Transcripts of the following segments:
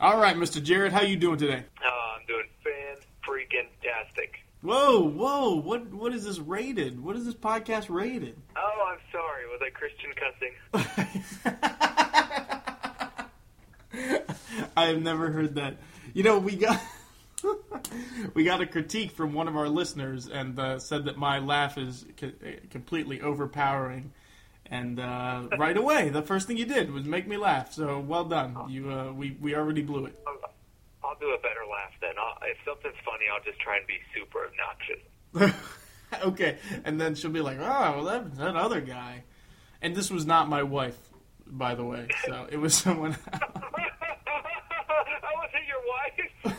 All right, Mr. Jared, how you doing today? Oh, I'm doing fan freaking tastic. Whoa, whoa! What what is this rated? What is this podcast rated? Oh, I'm sorry. Was I Christian cussing? I have never heard that. You know, we got we got a critique from one of our listeners and uh, said that my laugh is co- completely overpowering. And uh, right away, the first thing you did was make me laugh. So well done. You uh, we we already blew it. I'll, I'll do a better laugh then. I'll, if something's funny, I'll just try and be super obnoxious. okay, and then she'll be like, "Oh, well, that that other guy," and this was not my wife, by the way. So it was someone. else. I was it your wife?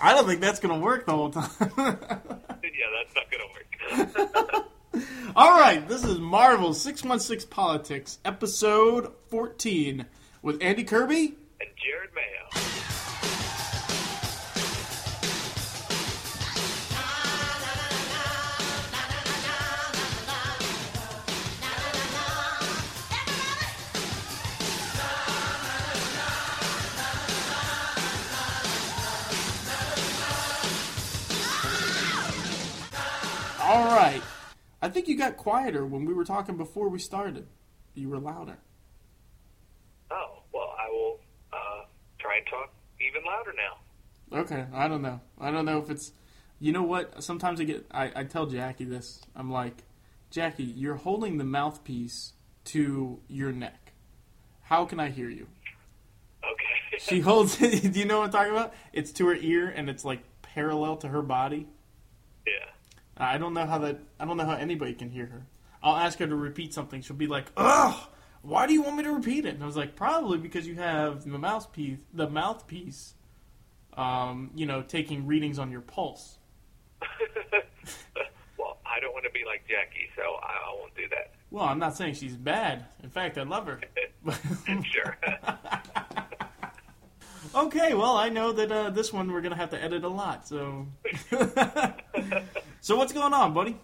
I don't think that's gonna work the whole time. yeah, that's not gonna work. All right, this is Marvel Six One Six Politics, episode fourteen, with Andy Kirby. and Jared Mayo. All right, I think you got quieter when we were talking before we started. You were louder. Oh, well, I will uh, try and talk even louder now. Okay, I don't know. I don't know if it's. You know what? Sometimes I get. I, I tell Jackie this. I'm like, Jackie, you're holding the mouthpiece to your neck. How can I hear you? Okay. She holds it. Do you know what I'm talking about? It's to her ear and it's like parallel to her body. yeah. I don't know how that. I don't know how anybody can hear her. I'll ask her to repeat something. She'll be like, "Ugh, why do you want me to repeat it?" And I was like, "Probably because you have the mouthpiece, the mouthpiece, um, you know, taking readings on your pulse." well, I don't want to be like Jackie, so I, I won't do that. Well, I'm not saying she's bad. In fact, I love her. sure. okay, well, I know that uh, this one we're gonna have to edit a lot. So, so what's going on, buddy?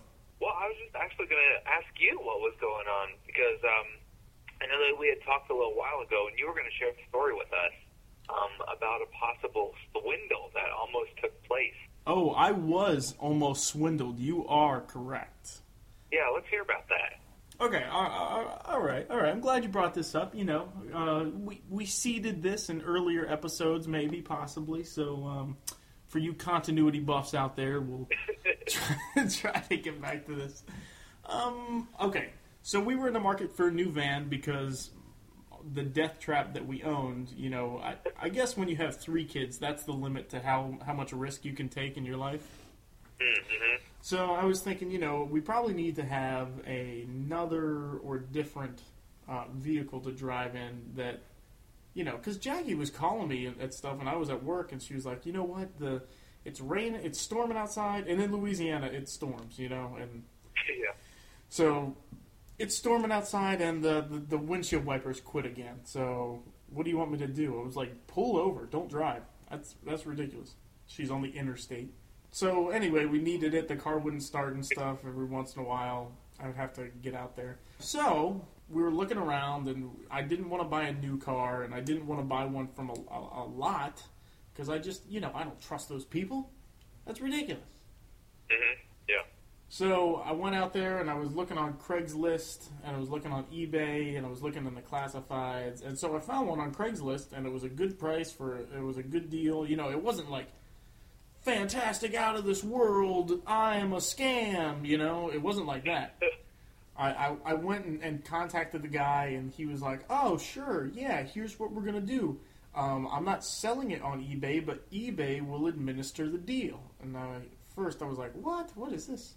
Well, I was just actually going to ask you what was going on because um, I know that we had talked a little while ago, and you were going to share a story with us um, about a possible swindle that almost took place. Oh, I was almost swindled. You are correct. Yeah, let's hear about that. Okay, all, all, all right, all right. I'm glad you brought this up. You know, uh, we we seeded this in earlier episodes, maybe, possibly. So, um, for you continuity buffs out there, we'll try, to get back to this. Um, okay, so we were in the market for a new van because the death trap that we owned. You know, I, I guess when you have three kids, that's the limit to how how much risk you can take in your life. Mm-hmm. So I was thinking, you know, we probably need to have another or different uh, vehicle to drive in that, you know, because Jackie was calling me and, and stuff, and I was at work, and she was like, you know what, the it's raining, it's storming outside, and in Louisiana it storms, you know, and Yeah. so it's storming outside, and the, the the windshield wipers quit again. So what do you want me to do? I was like, pull over, don't drive. That's that's ridiculous. She's on the interstate. So anyway, we needed it. The car wouldn't start and stuff. Every once in a while, I would have to get out there. So we were looking around, and I didn't want to buy a new car, and I didn't want to buy one from a, a, a lot because I just, you know, I don't trust those people. That's ridiculous. Mm-hmm. Yeah. So I went out there and I was looking on Craigslist and I was looking on eBay and I was looking in the classifieds and so I found one on Craigslist and it was a good price for it was a good deal. You know, it wasn't like fantastic out of this world. I am a scam. You know, it wasn't like that. I, I, I went and, and contacted the guy and he was like, "Oh, sure, yeah. Here's what we're gonna do. Um, I'm not selling it on eBay, but eBay will administer the deal." And I, first I was like, "What? What is this?"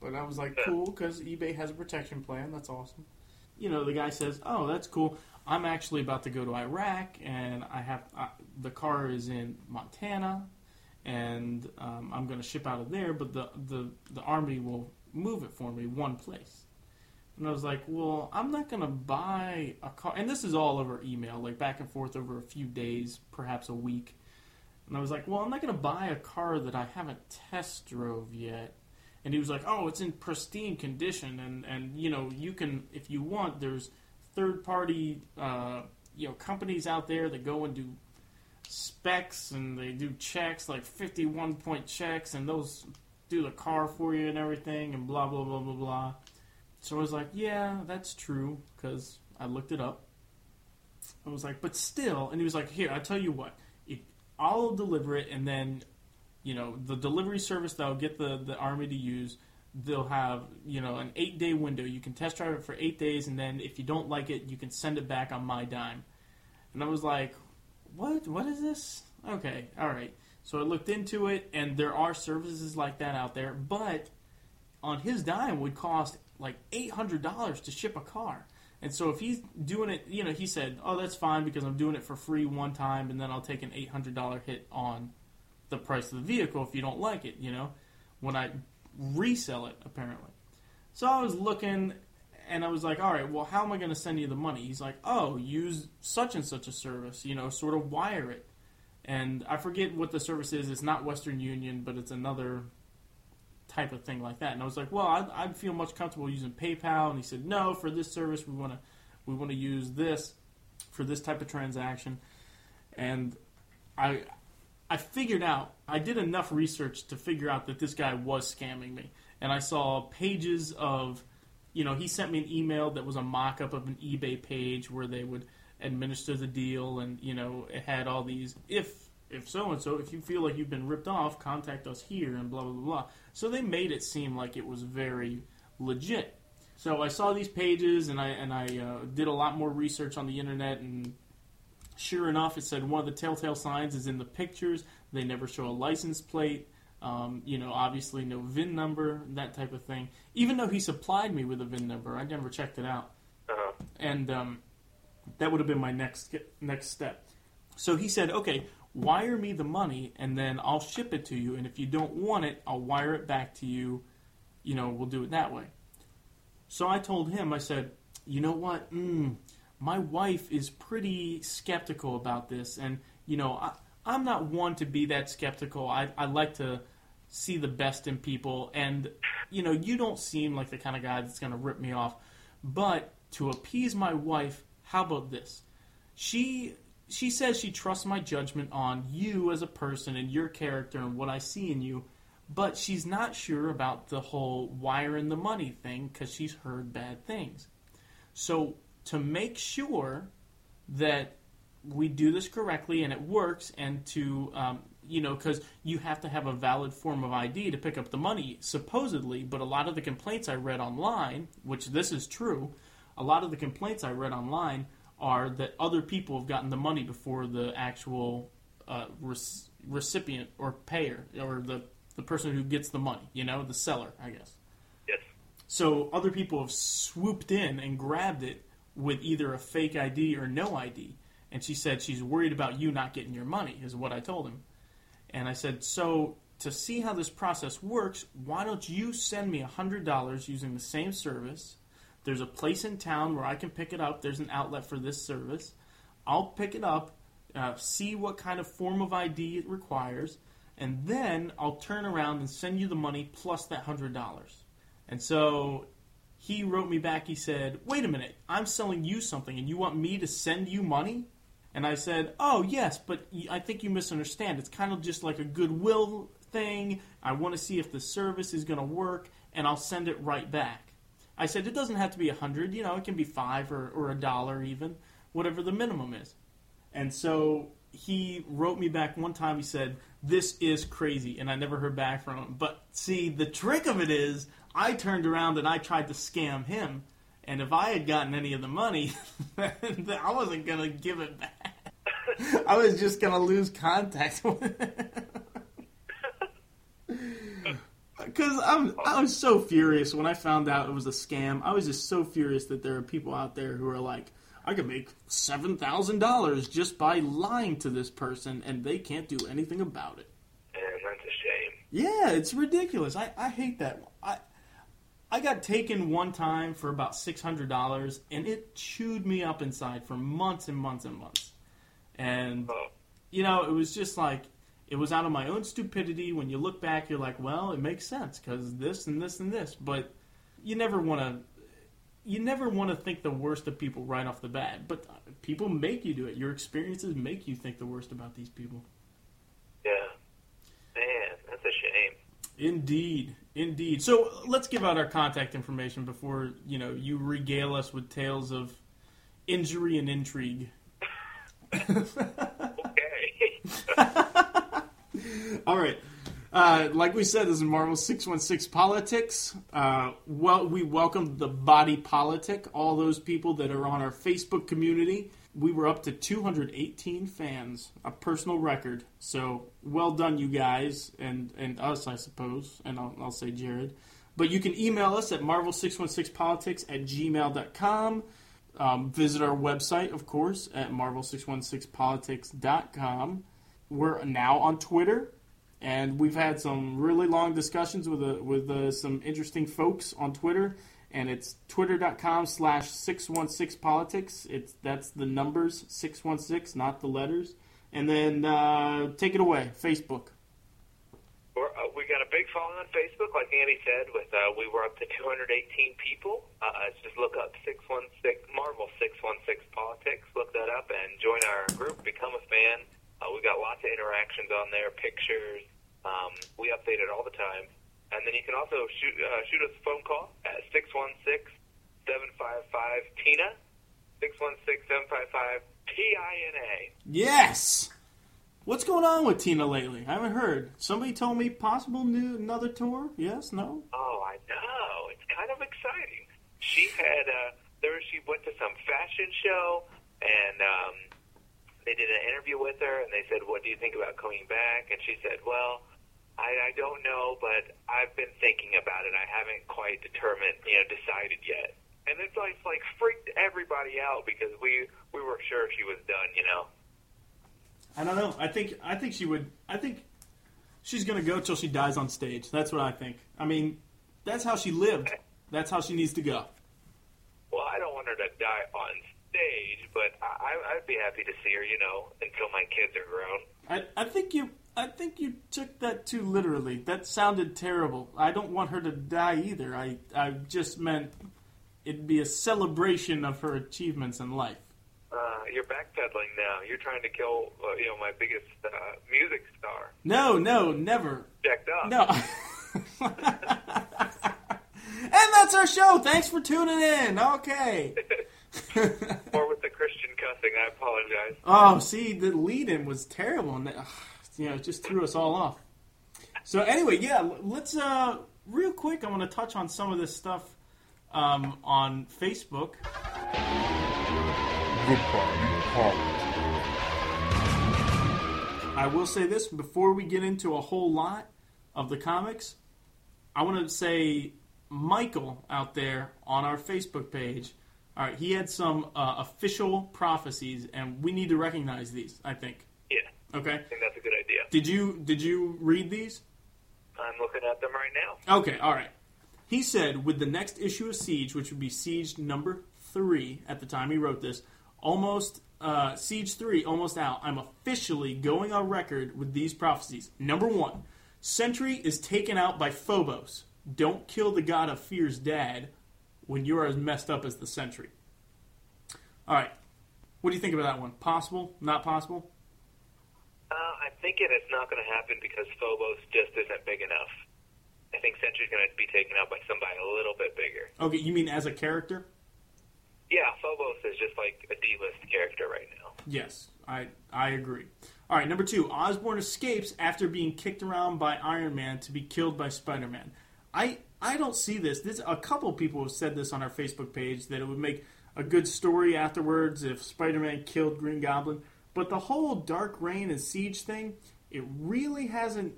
But I was like, "Cool," because eBay has a protection plan. That's awesome. You know, the guy says, "Oh, that's cool. I'm actually about to go to Iraq, and I have uh, the car is in Montana, and um, I'm going to ship out of there, but the, the the army will move it for me one place." And I was like, well, I'm not going to buy a car. And this is all over email, like back and forth over a few days, perhaps a week. And I was like, well, I'm not going to buy a car that I haven't test drove yet. And he was like, oh, it's in pristine condition. And, and, you know, you can, if you want, there's third party, uh, you know, companies out there that go and do specs and they do checks like 51 point checks and those do the car for you and everything and blah blah blah blah blah. So I was like, yeah, that's true because I looked it up. I was like, but still, and he was like, here, I'll tell you what, if I'll deliver it and then, you know, the delivery service that I'll get the the army to use. They'll have you know an eight day window. You can test drive it for eight days, and then if you don't like it, you can send it back on my dime. And I was like, what? What is this? Okay, all right. So I looked into it, and there are services like that out there, but on his dime would cost like eight hundred dollars to ship a car. And so if he's doing it, you know, he said, "Oh, that's fine because I'm doing it for free one time, and then I'll take an eight hundred dollar hit on the price of the vehicle if you don't like it." You know, when I resell it, apparently. So I was looking, and I was like, "All right, well, how am I going to send you the money?" He's like, "Oh, use such and such a service. You know, sort of wire it." And I forget what the service is. It's not Western Union, but it's another type of thing like that. And I was like, well, I'd, I'd feel much comfortable using PayPal. And he said, no, for this service, we want to we want to use this for this type of transaction. And I I figured out I did enough research to figure out that this guy was scamming me. And I saw pages of you know, he sent me an email that was a mock up of an eBay page where they would administer the deal and, you know, it had all these if if so and so, if you feel like you've been ripped off, contact us here and blah blah blah blah. So they made it seem like it was very legit. So I saw these pages and I and I uh, did a lot more research on the internet and sure enough, it said one of the telltale signs is in the pictures. They never show a license plate. Um, you know, obviously no VIN number, that type of thing. Even though he supplied me with a VIN number, I never checked it out. Uh-huh. And um, that would have been my next next step. So he said, "Okay, wire me the money and then I'll ship it to you. And if you don't want it, I'll wire it back to you. You know, we'll do it that way. So I told him, I said, you know what? Mm, my wife is pretty skeptical about this. And, you know, I, I'm not one to be that skeptical. I, I like to see the best in people. And, you know, you don't seem like the kind of guy that's going to rip me off. But to appease my wife, how about this? She she says she trusts my judgment on you as a person and your character and what I see in you, but she's not sure about the whole wiring the money thing because she's heard bad things. So, to make sure that we do this correctly and it works, and to, um, you know, because you have to have a valid form of ID to pick up the money, supposedly, but a lot of the complaints I read online, which this is true, a lot of the complaints I read online are that other people have gotten the money before the actual uh, recipient or payer or the the person who gets the money. You know, the seller, I guess. Yes. So other people have swooped in and grabbed it with either a fake ID or no ID. And she said she's worried about you not getting your money, is what I told him. And I said, so to see how this process works, why don't you send me $100 using the same service there's a place in town where I can pick it up. There's an outlet for this service. I'll pick it up, uh, see what kind of form of ID it requires, and then I'll turn around and send you the money plus that hundred dollars. And so he wrote me back. He said, "Wait a minute, I'm selling you something, and you want me to send you money?" And I said, "Oh yes, but I think you misunderstand. It's kind of just like a goodwill thing. I want to see if the service is going to work, and I'll send it right back." I said it doesn't have to be a hundred. You know, it can be five or, or a dollar even, whatever the minimum is. And so he wrote me back one time. He said, "This is crazy," and I never heard back from him. But see, the trick of it is, I turned around and I tried to scam him. And if I had gotten any of the money, I wasn't gonna give it back. I was just gonna lose contact with it because I'm I was so furious when I found out it was a scam. I was just so furious that there are people out there who are like, I could make seven thousand dollars just by lying to this person, and they can't do anything about it. And that's a shame. Yeah, it's ridiculous. I, I hate that. I I got taken one time for about six hundred dollars, and it chewed me up inside for months and months and months. And oh. you know, it was just like it was out of my own stupidity. When you look back, you're like, well, it makes sense because this and this and this. But you never want to. you never want to think the worst of people right off the bat, but people make you do it. Your experiences make you think the worst about these people. Yeah. Man, that's a shame. Indeed, indeed. So let's give out our contact information before you know you regale us with tales of injury and intrigue. Okay. All right. Uh, like we said, this is Marvel 616 Politics. Uh, well, we welcome the body politic, all those people that are on our Facebook community. We were up to 218 fans, a personal record. So well done, you guys, and, and us, I suppose, and I'll, I'll say Jared. But you can email us at marvel616politics at gmail.com. Um, visit our website, of course, at marvel616politics.com. We're now on Twitter, and we've had some really long discussions with uh, with uh, some interesting folks on Twitter. And it's twitter.com slash 616politics. It's That's the numbers, 616, not the letters. And then uh, take it away, Facebook. We're, uh, we got a big following on Facebook, like Andy said. With uh, we were up to 218 people. Uh, just look up 616 Marvel 616 Politics. Look that up and join our group. Become a fan. Uh, we got lots of interactions on there, pictures. Um, we update it all the time. And then you can also shoot uh, shoot us a phone call at 616-755-TINA. 616-755-T-I-N-A. Yes! What's going on with Tina lately? I haven't heard. Somebody told me possible new another tour. Yes, no. Oh, I know. It's kind of exciting. She had uh, there. She went to some fashion show, and um, they did an interview with her, and they said, "What do you think about coming back?" And she said, "Well, I, I don't know, but I've been thinking about it. I haven't quite determined, you know, decided yet." And it's like like freaked everybody out because we we were sure she was done, you know. I don't know. I think I think she would. I think she's gonna go till she dies on stage. That's what I think. I mean, that's how she lived. That's how she needs to go. Well, I don't want her to die on stage, but I, I'd be happy to see her, you know, until my kids are grown. I, I think you I think you took that too literally. That sounded terrible. I don't want her to die either. I I just meant it'd be a celebration of her achievements in life. Uh, you're backpedaling now. You're trying to kill, uh, you know, my biggest uh, music star. No, no, never. Jacked up. No. and that's our show. Thanks for tuning in. Okay. or with the Christian cussing. I apologize. Oh, see, the lead-in was terrible, and ugh, you know, it just threw us all off. So anyway, yeah, let's uh, real quick. I want to touch on some of this stuff um, on Facebook. I will say this before we get into a whole lot of the comics. I want to say Michael out there on our Facebook page. All right, he had some uh, official prophecies, and we need to recognize these. I think. Yeah, Okay. I think that's a good idea. Did you did you read these? I'm looking at them right now. Okay, all right. He said with the next issue of Siege, which would be Siege number three at the time he wrote this, almost uh, Siege three almost out. I'm officially going on record with these prophecies. Number one, Sentry is taken out by Phobos. Don't kill the god of fear's dad when you're as messed up as the Sentry. All right. What do you think about that one? Possible? Not possible? Uh, I'm thinking it's not going to happen because Phobos just isn't big enough. I think Sentry's going to be taken out by somebody a little bit bigger. Okay, you mean as a character? Yeah, Phobos is just like a D-list character right now. Yes, I I agree. All right, number two, Osborn escapes after being kicked around by Iron Man to be killed by Spider Man. I I don't see this. This a couple people have said this on our Facebook page that it would make a good story afterwards if Spider Man killed Green Goblin. But the whole Dark Reign and Siege thing, it really hasn't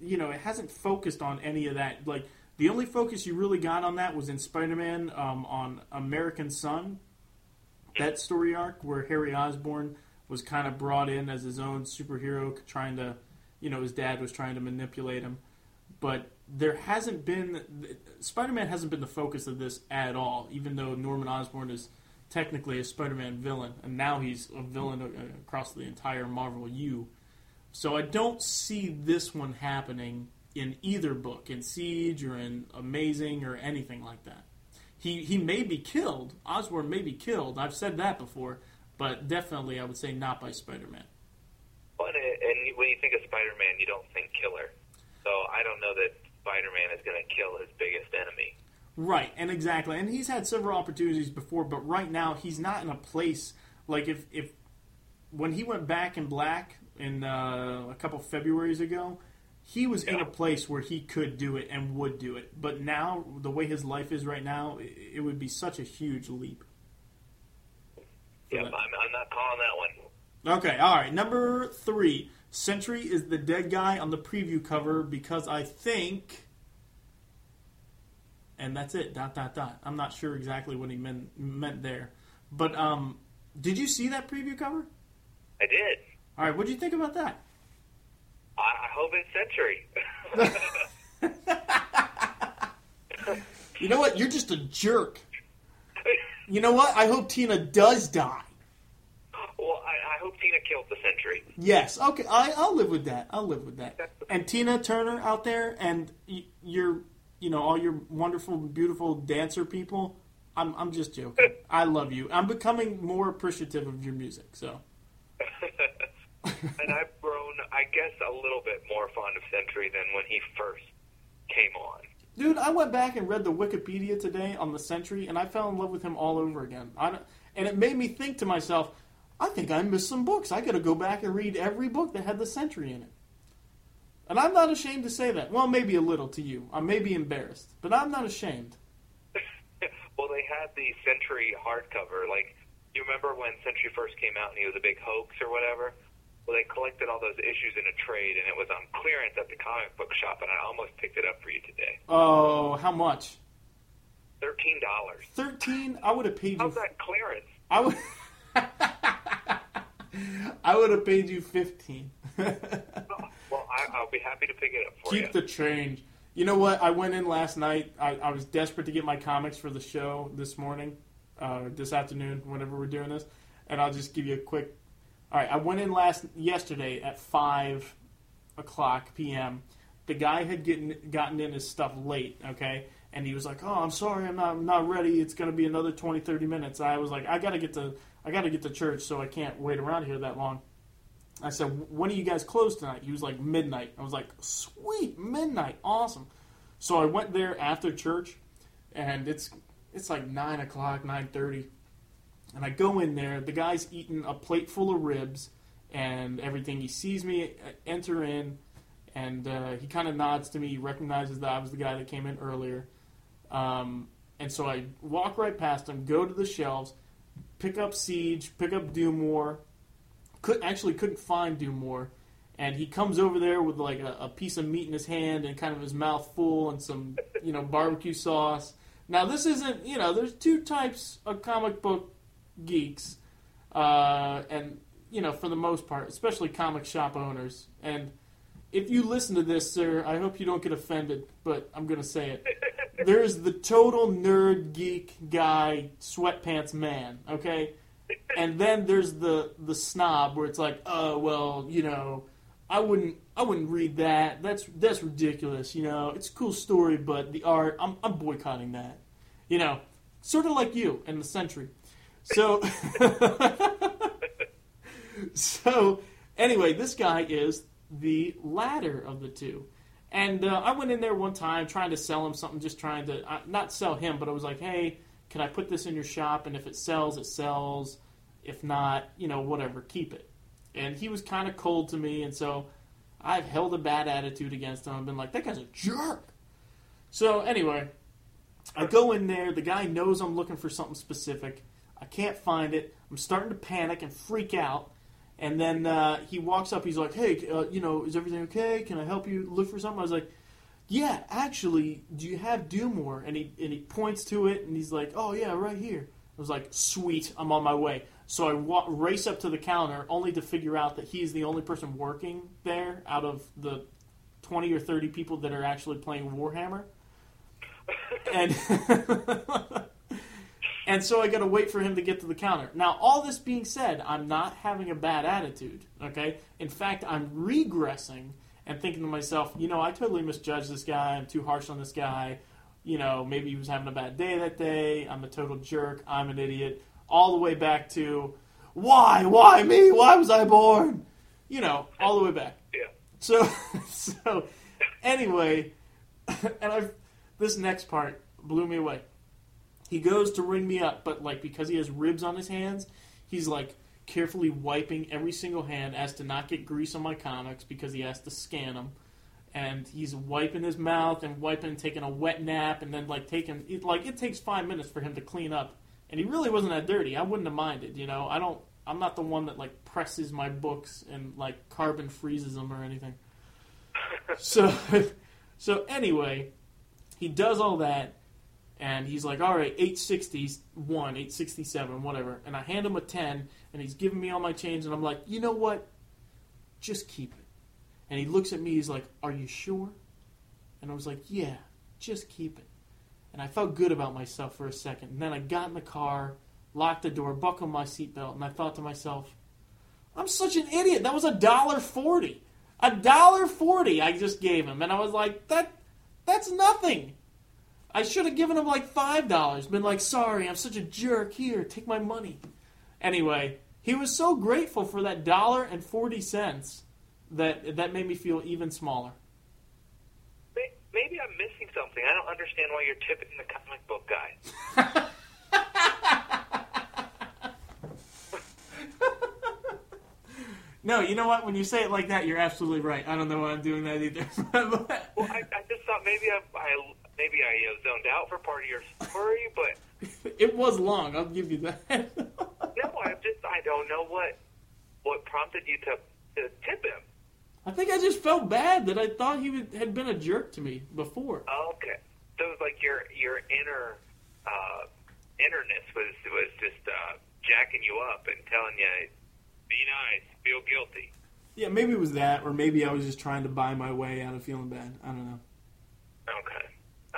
you know, it hasn't focused on any of that. Like the only focus you really got on that was in Spider-Man um, on American Son, that story arc where Harry Osborn was kind of brought in as his own superhero, trying to, you know, his dad was trying to manipulate him. But there hasn't been Spider-Man hasn't been the focus of this at all, even though Norman Osborn is technically a Spider-Man villain, and now he's a villain uh, across the entire Marvel U. So I don't see this one happening in either book, in Siege or in Amazing or anything like that. he he may be killed. Osborn may be killed. I've said that before, but definitely I would say not by Spider-Man. Well, and, and when you think of Spider-Man, you don't think killer. So I don't know that Spider-Man is going to kill his biggest enemy. Right, and exactly, and he's had several opportunities before, but right now he's not in a place like if if when he went back in black in uh, a couple Februarys ago, he was in a place where he could do it and would do it. But now, the way his life is right now, it, it would be such a huge leap. Yep. I'm, I'm not calling that one. Okay, all right. Number three, Sentry is the dead guy on the preview cover because I think, and that's it. Dot dot dot. I'm not sure exactly what he meant meant there, but um, did you see that preview cover? I did. All right, what do you think about that? I, I hope it's Sentry. You know what? You're just a jerk. You know what? I hope Tina does die. well, I, I hope Tina killed the Sentry. Yes. Okay. I, I'll live with that. I'll live with that. And Tina Turner out there, and y- your, you know, all your wonderful, beautiful dancer people. I'm, I'm just joking. I love you. I'm becoming more appreciative of your music. So. and I've grown, I guess, a little bit more fond of Sentry than when he first came on. Dude, I went back and read the Wikipedia today on the Sentry, and I fell in love with him all over again. I don't, and it made me think to myself, I think I missed some books. I got to go back and read every book that had the Sentry in it. And I'm not ashamed to say that. Well, maybe a little to you. I may be embarrassed, but I'm not ashamed. well, they had the Sentry hardcover. Like, you remember when Sentry first came out and he was a big hoax or whatever? Well, they collected all those issues in a trade, and it was on clearance at the comic book shop, and I almost picked it up for you today. Oh, how much? Thirteen dollars. Thirteen. I would have paid you. How's that clearance? I would. I would have paid you fifteen. Well, I, I'll be happy to pick it up for Keep you. the change. You know what? I went in last night. I, I was desperate to get my comics for the show this morning, uh, this afternoon, whenever we're doing this. And I'll just give you a quick. All right, I went in last yesterday at five o'clock p.m. The guy had getting gotten in his stuff late. Okay, and he was like, "Oh, I'm sorry, I'm not, I'm not ready. It's going to be another 20, 30 minutes." I was like, "I got to get to, I got to get to church, so I can't wait around here that long." I said, "When are you guys closed tonight?" He was like, "Midnight." I was like, "Sweet, midnight, awesome." So I went there after church, and it's it's like nine o'clock, nine thirty, and I go in there. The guy's eating a plate full of ribs and everything. He sees me uh, enter in, and uh, he kind of nods to me. He recognizes that I was the guy that came in earlier, um, and so I walk right past him, go to the shelves, pick up Siege, pick up Doomwar could actually couldn't find Doomwar, and he comes over there with like a, a piece of meat in his hand and kind of his mouth full and some you know barbecue sauce. Now this isn't you know there's two types of comic book geeks, uh, and you know for the most part, especially comic shop owners. And if you listen to this, sir, I hope you don't get offended, but I'm gonna say it. There's the total nerd geek guy, sweatpants man. Okay and then there's the the snob where it's like, oh well, you know, I wouldn't I wouldn't read that. That's that's ridiculous. You know, it's a cool story, but the art, I'm I'm boycotting that. You know, sort of like you in the Sentry. So, so anyway, this guy is the latter of the two. And uh, I went in there one time trying to sell him something, just trying to uh, not sell him, but I was like, hey, can I put this in your shop? And if it sells, it sells. If not, you know, whatever, keep it. And he was kind of cold to me, and so I've held a bad attitude against him. I've been like, that guy's a jerk. So anyway, I go in there. The guy knows I'm looking for something specific. I can't find it. I'm starting to panic and freak out. And then uh, he walks up. He's like, "Hey, uh, you know, is everything okay? Can I help you look for something?" I was like, "Yeah, actually, do you have Doomwar?" And he and he points to it, and he's like, "Oh yeah, right here." I was like, "Sweet, I'm on my way." So I wa- race up to the counter, only to figure out that he's the only person working there out of the twenty or thirty people that are actually playing Warhammer. And and so I got to wait for him to get to the counter. Now, all this being said, I'm not having a bad attitude. Okay, in fact, I'm regressing and thinking to myself, you know, I totally misjudged this guy. I'm too harsh on this guy. you know, maybe he was having a bad day that day. I'm a total jerk. I'm an idiot. All the way back to why, why me? Why was I born? You know, all the way back. Yeah. So, so anyway, and I've this next part blew me away. He goes to ring me up, but like because he has ribs on his hands, he's like carefully wiping every single hand as to not get grease on my comics because he has to scan them. And he's wiping his mouth and wiping, and taking a wet nap, and then like taking it, like it takes five minutes for him to clean up. And he really wasn't that dirty. I wouldn't have minded, you know. I don't. I'm not the one that like presses my books and like carbon freezes them or anything. so, so anyway, he does all that, and he's like, "All right, 861, 867, whatever." And I hand him a ten, and he's giving me all my change, and I'm like, "You know what? Just keep it." And he looks at me, he's like, "Are you sure?" And I was like, "Yeah, just keep it." And I felt good about myself for a second, and then I got in the car, locked the door, buckled my seatbelt, and I thought to myself, "I'm such an idiot. That was a dollar forty." A dollar forty I just gave him, and I was like, "That, that's nothing." I should have given him like five dollars. Been like, "Sorry, I'm such a jerk. Here, take my money." Anyway, he was so grateful for that dollar and forty cents that that made me feel even smaller. Maybe I'm missing something. I don't understand why you're tipping the comic book guy. No, you know what? When you say it like that, you're absolutely right. I don't know why I'm doing that either. Well, I, I just thought maybe I, I maybe I uh, zoned out for part of your story, but it was long. I'll give you that. no, I just I don't know what what prompted you to to tip him. I think I just felt bad that I thought he would, had been a jerk to me before. Oh, okay, so it was like your your inner uh, innerness was was just uh, jacking you up and telling you, be nice, feel guilty. Yeah, maybe it was that, or maybe I was just trying to buy my way out of feeling bad. I don't know. Okay,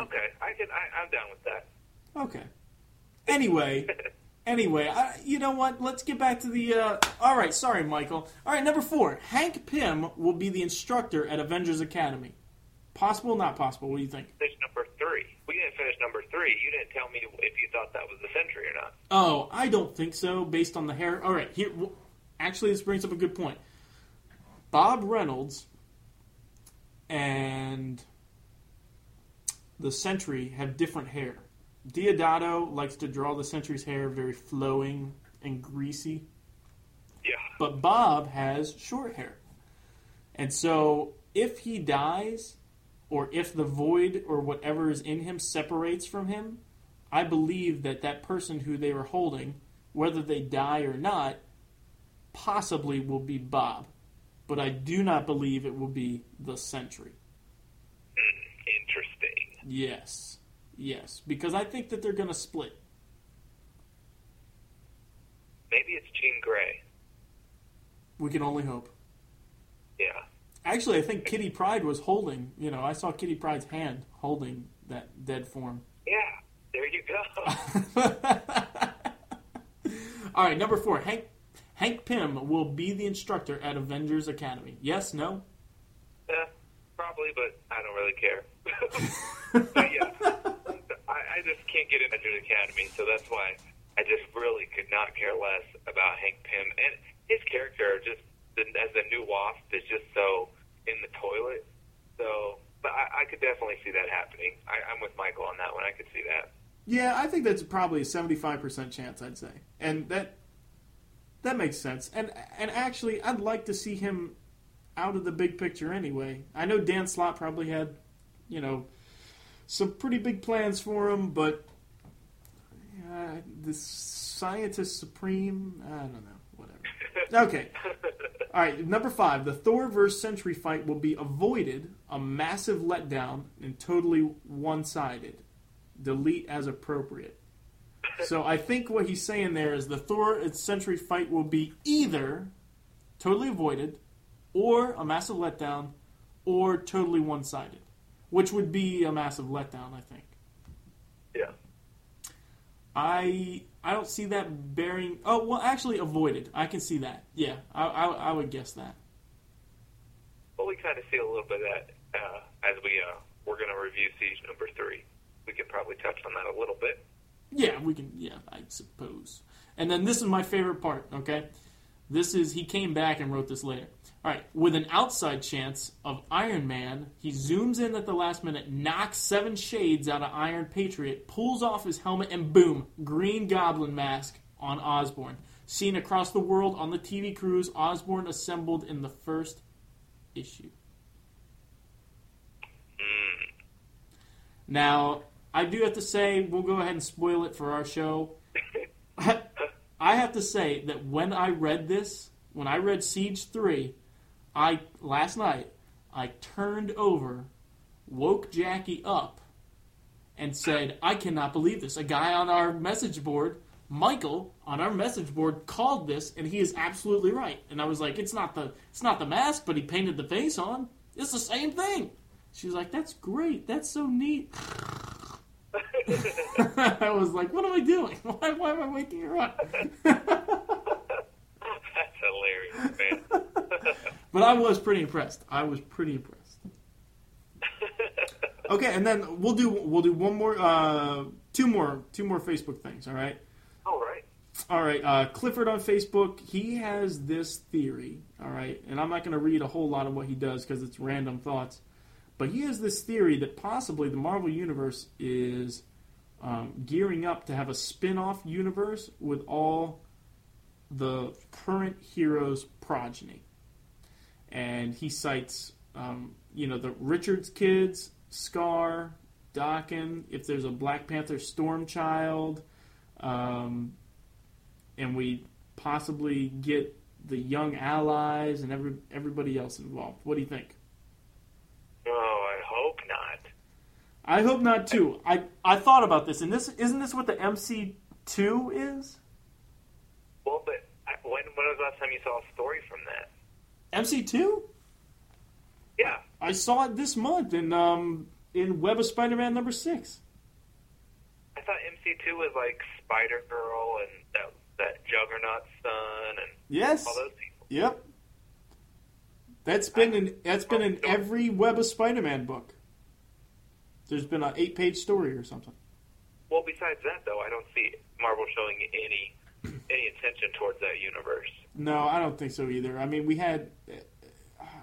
okay, I can I, I'm down with that. Okay. Anyway, anyway, I, you know what? Let's get back to the. Uh, all right, sorry, Michael. All right, number four. Hank Pym will be the instructor at Avengers Academy. Possible, not possible. What do you think? Finish number three. We didn't finish number three. You didn't tell me if you thought that was the Sentry or not. Oh, I don't think so. Based on the hair. All right, here. w- Actually, this brings up a good point. Bob Reynolds and the Sentry have different hair. Diodato likes to draw the Sentry's hair very flowing and greasy, Yeah. but Bob has short hair. And so, if he dies, or if the void or whatever is in him separates from him, I believe that that person who they were holding, whether they die or not, possibly will be Bob. But I do not believe it will be the Sentry. Yes. Yes. Because I think that they're going to split. Maybe it's Jean Grey. We can only hope. Yeah. Actually, I think Kitty Pryde was holding, you know, I saw Kitty Pryde's hand holding that dead form. Yeah. There you go. All right, number four. Hank Hank Pym will be the instructor at Avengers Academy. Yes, no? Eh, probably, but I don't really care. but yeah, I, I just can't get into the Academy, so that's why I just really could not care less about Hank Pym and his character. Just the, as the new Wasp is just so in the toilet. So, but I, I could definitely see that happening. I, I'm with Michael on that one. I could see that. Yeah, I think that's probably a seventy-five percent chance. I'd say, and that that makes sense. And and actually, I'd like to see him out of the big picture anyway. I know Dan Slott probably had, you know, some pretty big plans for him, but uh, the scientist supreme, I don't know, whatever. Okay. All right, number five. The Thor vs. Sentry fight will be avoided, a massive letdown, and totally one-sided. Delete as appropriate. So I think what he's saying there is the Thor and Sentry fight will be either totally avoided, or a massive letdown, or totally one-sided, which would be a massive letdown, I think. Yeah. I I don't see that bearing. Oh well, actually avoided. I can see that. Yeah, I I, I would guess that. Well, we kind of see a little bit of that uh, as we uh, we're going to review siege number three. we could probably touch on that a little bit. Yeah, we can. Yeah, I suppose. And then this is my favorite part. Okay, this is he came back and wrote this later. All right, with an outside chance of Iron Man, he zooms in at the last minute, knocks seven shades out of Iron Patriot, pulls off his helmet, and boom, Green Goblin mask on Osborn. Seen across the world on the TV crews, Osborn assembled in the first issue. Hmm. Now, I do have to say, we'll go ahead and spoil it for our show. I have to say that when I read this, when I read Siege 3, I last night, I turned over, woke Jackie up, and said, I cannot believe this. A guy on our message board, Michael, on our message board called this, and he is absolutely right. And I was like, It's not the it's not the mask, but he painted the face on. It's the same thing. She's like, That's great. That's so neat. I was like, What am I doing? Why, why am I waking her up? That's hilarious, man. But I was pretty impressed. I was pretty impressed. Okay, and then we'll do we'll do one more, uh, two more, two more Facebook things. All right. All right. All right, uh, Clifford on Facebook, he has this theory, all right, and I'm not going to read a whole lot of what he does because it's random thoughts, but he has this theory that possibly the Marvel Universe is um, gearing up to have a spin off universe with all the current heroes' progeny. And he cites, um, you know, the Richards kids, Scar, Daken, if there's a Black Panther Storm Child, um, and we possibly get the young allies and every, everybody else involved. What do you think? Oh, I hope not. I hope not too. I I thought about this, and this isn't this what the MC two is? Well, but I, when, when was the last time you saw a story from that? MC two? Yeah. I saw it this month in um in Web of Spider Man number six. I thought MC2 was like Spider Girl and that, that Juggernaut's son and Yes. all those people. Yep. That's been in that's been in every Web of Spider Man book. There's been an eight page story or something. Well, besides that, though, I don't see Marvel showing any any attention towards that universe. No, I don't think so either. I mean, we had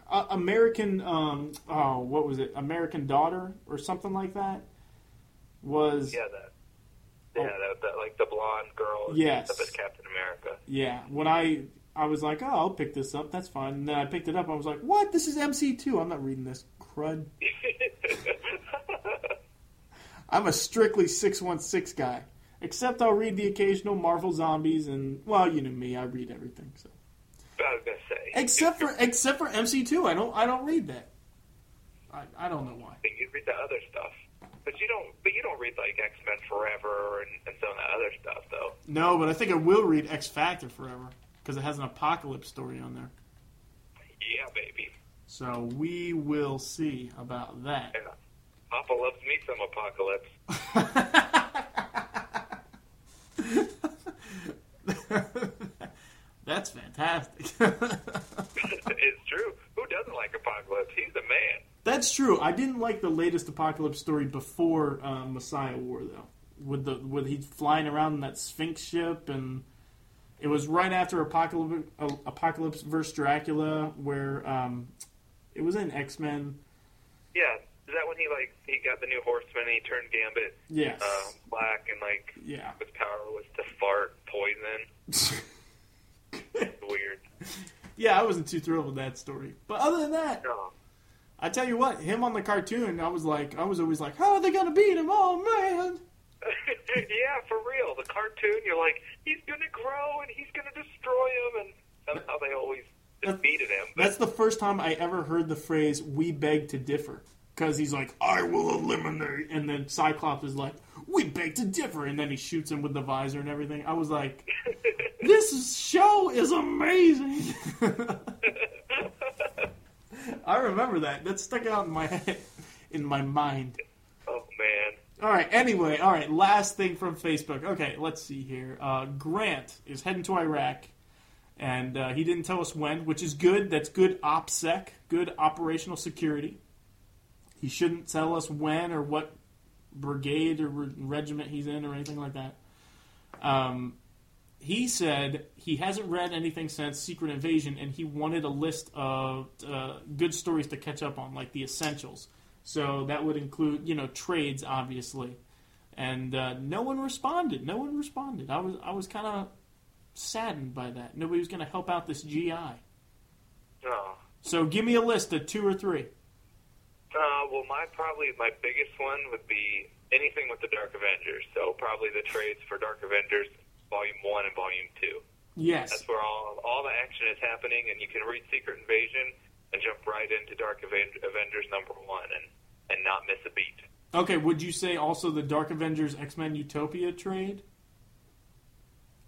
uh, American, um, oh, what was it? American Daughter or something like that. Was Yeah, that. Yeah, that, that like the blonde girl. Oh. Yes. Up as Captain America. yeah. When I I was like, oh, I'll pick this up. That's fine. And then I picked it up. I was like, what? This is MC two. I'm not reading this crud. I'm a strictly six one six guy. Except I'll read the occasional Marvel Zombies and well, you know me, I read everything. So I was gonna say. except for except for MC two, I don't I don't read that. I, I don't know why. but you read the other stuff, but you don't. But you don't read like X Men Forever and, and some of that other stuff, though. No, but I think I will read X Factor forever because it has an apocalypse story on there. Yeah, baby. So we will see about that. And Papa loves me some Apocalypse. That's fantastic. it's true. Who doesn't like Apocalypse? He's the man. That's true. I didn't like the latest apocalypse story before uh, Messiah War though. With the with he flying around in that Sphinx ship and it was right after Apocalypse uh, Apocalypse versus Dracula where um, it was in X Men. Yeah. Is that when he like he got the new Horseman and he turned Gambit Yes. uh, black and like Yeah. his power was to fart poison? Weird. yeah, I wasn't too thrilled with that story. But other than that, No. I tell you what, him on the cartoon, I was like, I was always like, how are they gonna beat him? Oh man! yeah, for real. The cartoon, you're like, he's gonna grow and he's gonna destroy him, and somehow they always defeated him. But That's the first time I ever heard the phrase "we beg to differ" because he's like, "I will eliminate," and then Cyclops is like, "We beg to differ," and then he shoots him with the visor and everything. I was like, "This show is amazing." I remember that. That stuck out in my head, in my mind. oh man, All right. Anyway, all right. Last thing from Facebook. Okay, let's see here. Uh, Grant is heading to Iraq, and uh, he didn't tell us when, which is good. That's good OPSEC, good operational security. He shouldn't tell us when or what brigade or re- regiment he's in or anything like that. Um, he said he hasn't read anything since Secret Invasion, and he wanted a list of uh, good stories to catch up on, like the essentials. So that would include, you know, trades, obviously. And uh, no one responded. No one responded. I was I was kind of saddened by that. Nobody was going to help out this GI. Oh. So give me a list of two or three. Uh, well, my probably my biggest one would be anything with the Dark Avengers. So probably the trades for Dark Avengers Volume One and Volume Two. Yes. That's where all all the action is happening, and you can read Secret Invasion and jump right into Dark Aven- Avengers number one and and not miss a beat. Okay. Would you say also the Dark Avengers X Men Utopia trade?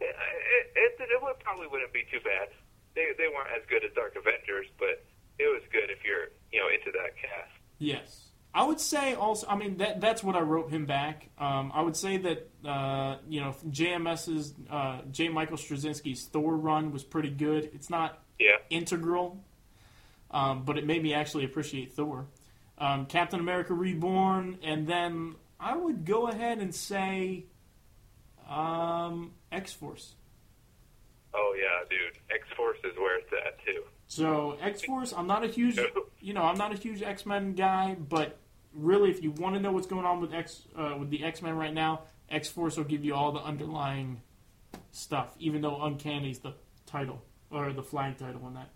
It, it, it, would probably wouldn't be too bad. They they weren't as good as Dark Avengers, but it was good if you're you know into that cast. Yes. I would say also. I mean, that that's what I wrote him back. Um, I would say that uh, you know JMS's uh, J. Michael Straczynski's Thor run was pretty good. It's not Yeah. integral, um, but it made me actually appreciate Thor. Um, Captain America Reborn, and then I would go ahead and say um, X Force. Oh yeah, dude. X Force is where it's at too. So X Force, I'm not a huge, you know, I'm not a huge X Men guy, but really, if you want to know what's going on with X uh, with the X Men right now, X Force will give you all the underlying stuff, even though Uncanny's the title or the flag title on that.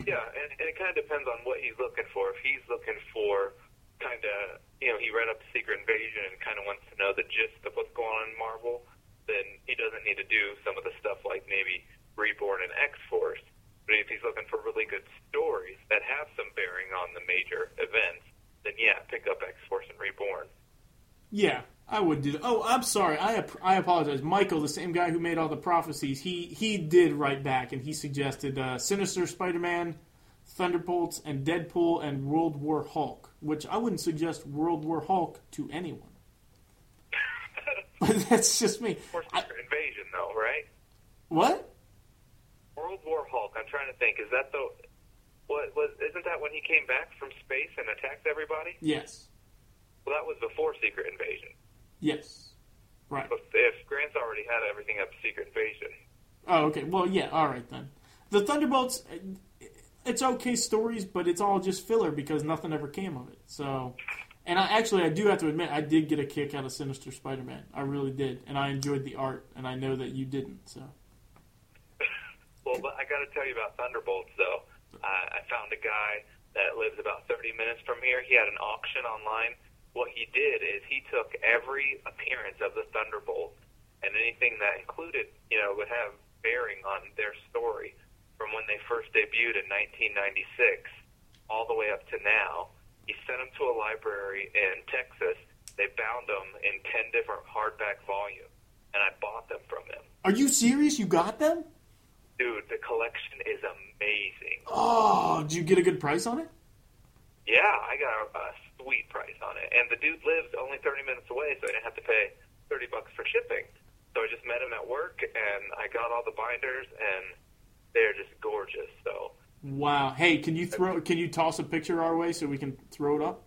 Yeah, and, and it kind of depends on what he's looking for. If he's looking for kind of, you know, he read up Secret Invasion and kind of wants to know the gist of what's going on in Marvel, then he doesn't need to do some of the stuff like maybe Reborn and X Force. But if he's looking for really good stories that have some bearing on the major events, then yeah, pick up X Force and Reborn. Yeah, I would do that. Oh, I'm sorry. I I apologize. Michael, the same guy who made all the prophecies, he he did write back and he suggested uh, Sinister Spider-Man, Thunderbolts, and Deadpool and World War Hulk, which I wouldn't suggest World War Hulk to anyone. that's just me. Or I- Secret Invasion, though, right? what? World War Hulk. I'm trying to think. Is that the what was? Isn't that when he came back from space and attacked everybody? Yes. Well, that was before Secret Invasion. Yes. Right. But if Grant's already had everything up to Secret Invasion, Oh, okay. Well, yeah. All right then. The Thunderbolts, it's okay stories, but it's all just filler because nothing ever came of it. So, and I actually I do have to admit I did get a kick out of Sinister Spider-Man. I really did, and I enjoyed the art, and I know that you didn't. So, well, but I got to tell you about Thunderbolts though. Uh, I found a guy that lives about 30 minutes from here. He had an auction online. What he did is he took every appearance of the Thunderbolts and anything that included, you know, would have bearing on their story from when they first debuted in 1996 all the way up to now. He sent them to a library in Texas. They bound them in 10 different hardback volumes, and I bought them from him. are you serious? You got them? Dude, the collection is amazing. Oh, did you get a good price on it? Yeah, I got a, a sweet price on it. And the dude lives only 30 minutes away, so I didn't have to pay 30 bucks for shipping. So I just met him at work, and I got all the binders, and they're just gorgeous. So, Wow. Hey, can you throw? Can you toss a picture our way so we can throw it up?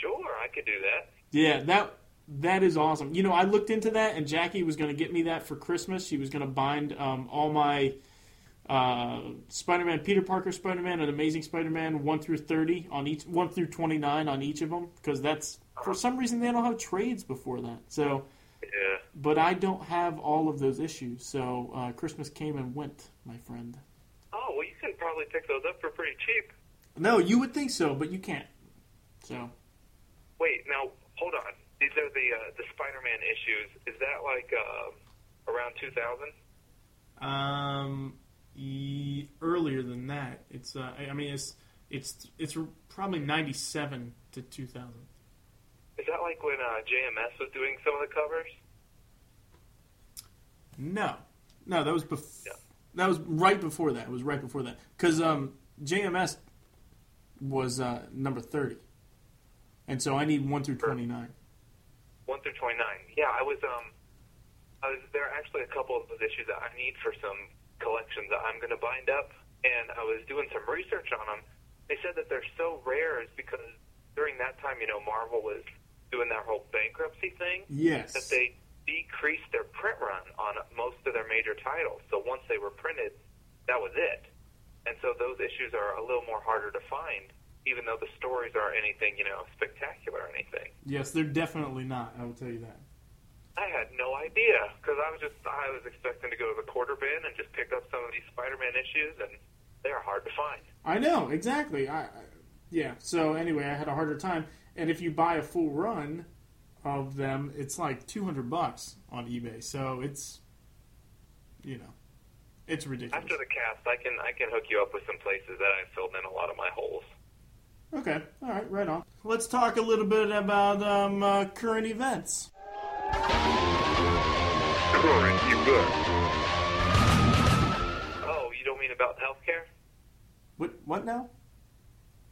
sure, I could do that. Yeah, that that is awesome. You know, I looked into that, and Jackie was going to get me that for Christmas. She was going to bind um, all my uh, Spider-Man, Peter Parker Spider-Man, and Amazing Spider-Man one through thirty on each, one through twenty-nine on each of them, because that's for some reason they don't have trades before that. So, Yeah. but I don't have all of those issues. So uh, Christmas came and went, my friend. Oh, well, you can probably pick those up for pretty cheap. No, you would think so, but you can't. So. Wait, now, hold on. These are the uh, the Spider-Man issues. Is that like uh, around 2000? Um, e- earlier than that. It's uh, I mean it's it's it's probably ninety seven to two thousand. Is that like when uh, JMS was doing some of the covers? No, no, that was before. Yeah. That was right before that. It was right before that because um, JMS was uh, number thirty, and so I need one through twenty nine. One through twenty nine. Yeah, I was um, I was there are actually a couple of those issues that I need for some collections that I'm going to bind up, and I was doing some research on them. They said that they're so rare is because during that time, you know, Marvel was doing their whole bankruptcy thing Yes. that they decreased their print run on most of their major titles. So once they were printed, that was it. And so those issues are a little more harder to find, even though the stories aren't anything, you know, spectacular or anything. Yes, they're definitely not. I will tell you that. I had no idea because I was just I was expecting to go to the quarter bin and just pick up some of these Spider-Man issues, and they're hard to find. I know exactly. I, I yeah. So anyway, I had a harder time. And if you buy a full run of them, it's like two hundred bucks on eBay. So it's, you know, it's ridiculous. After the cast, I can I can hook you up with some places that I've filled in a lot of my holes. Okay. All right. Right on. Let's talk a little bit about um, uh, current events. Current event. Oh, you don't mean about healthcare? What? What now?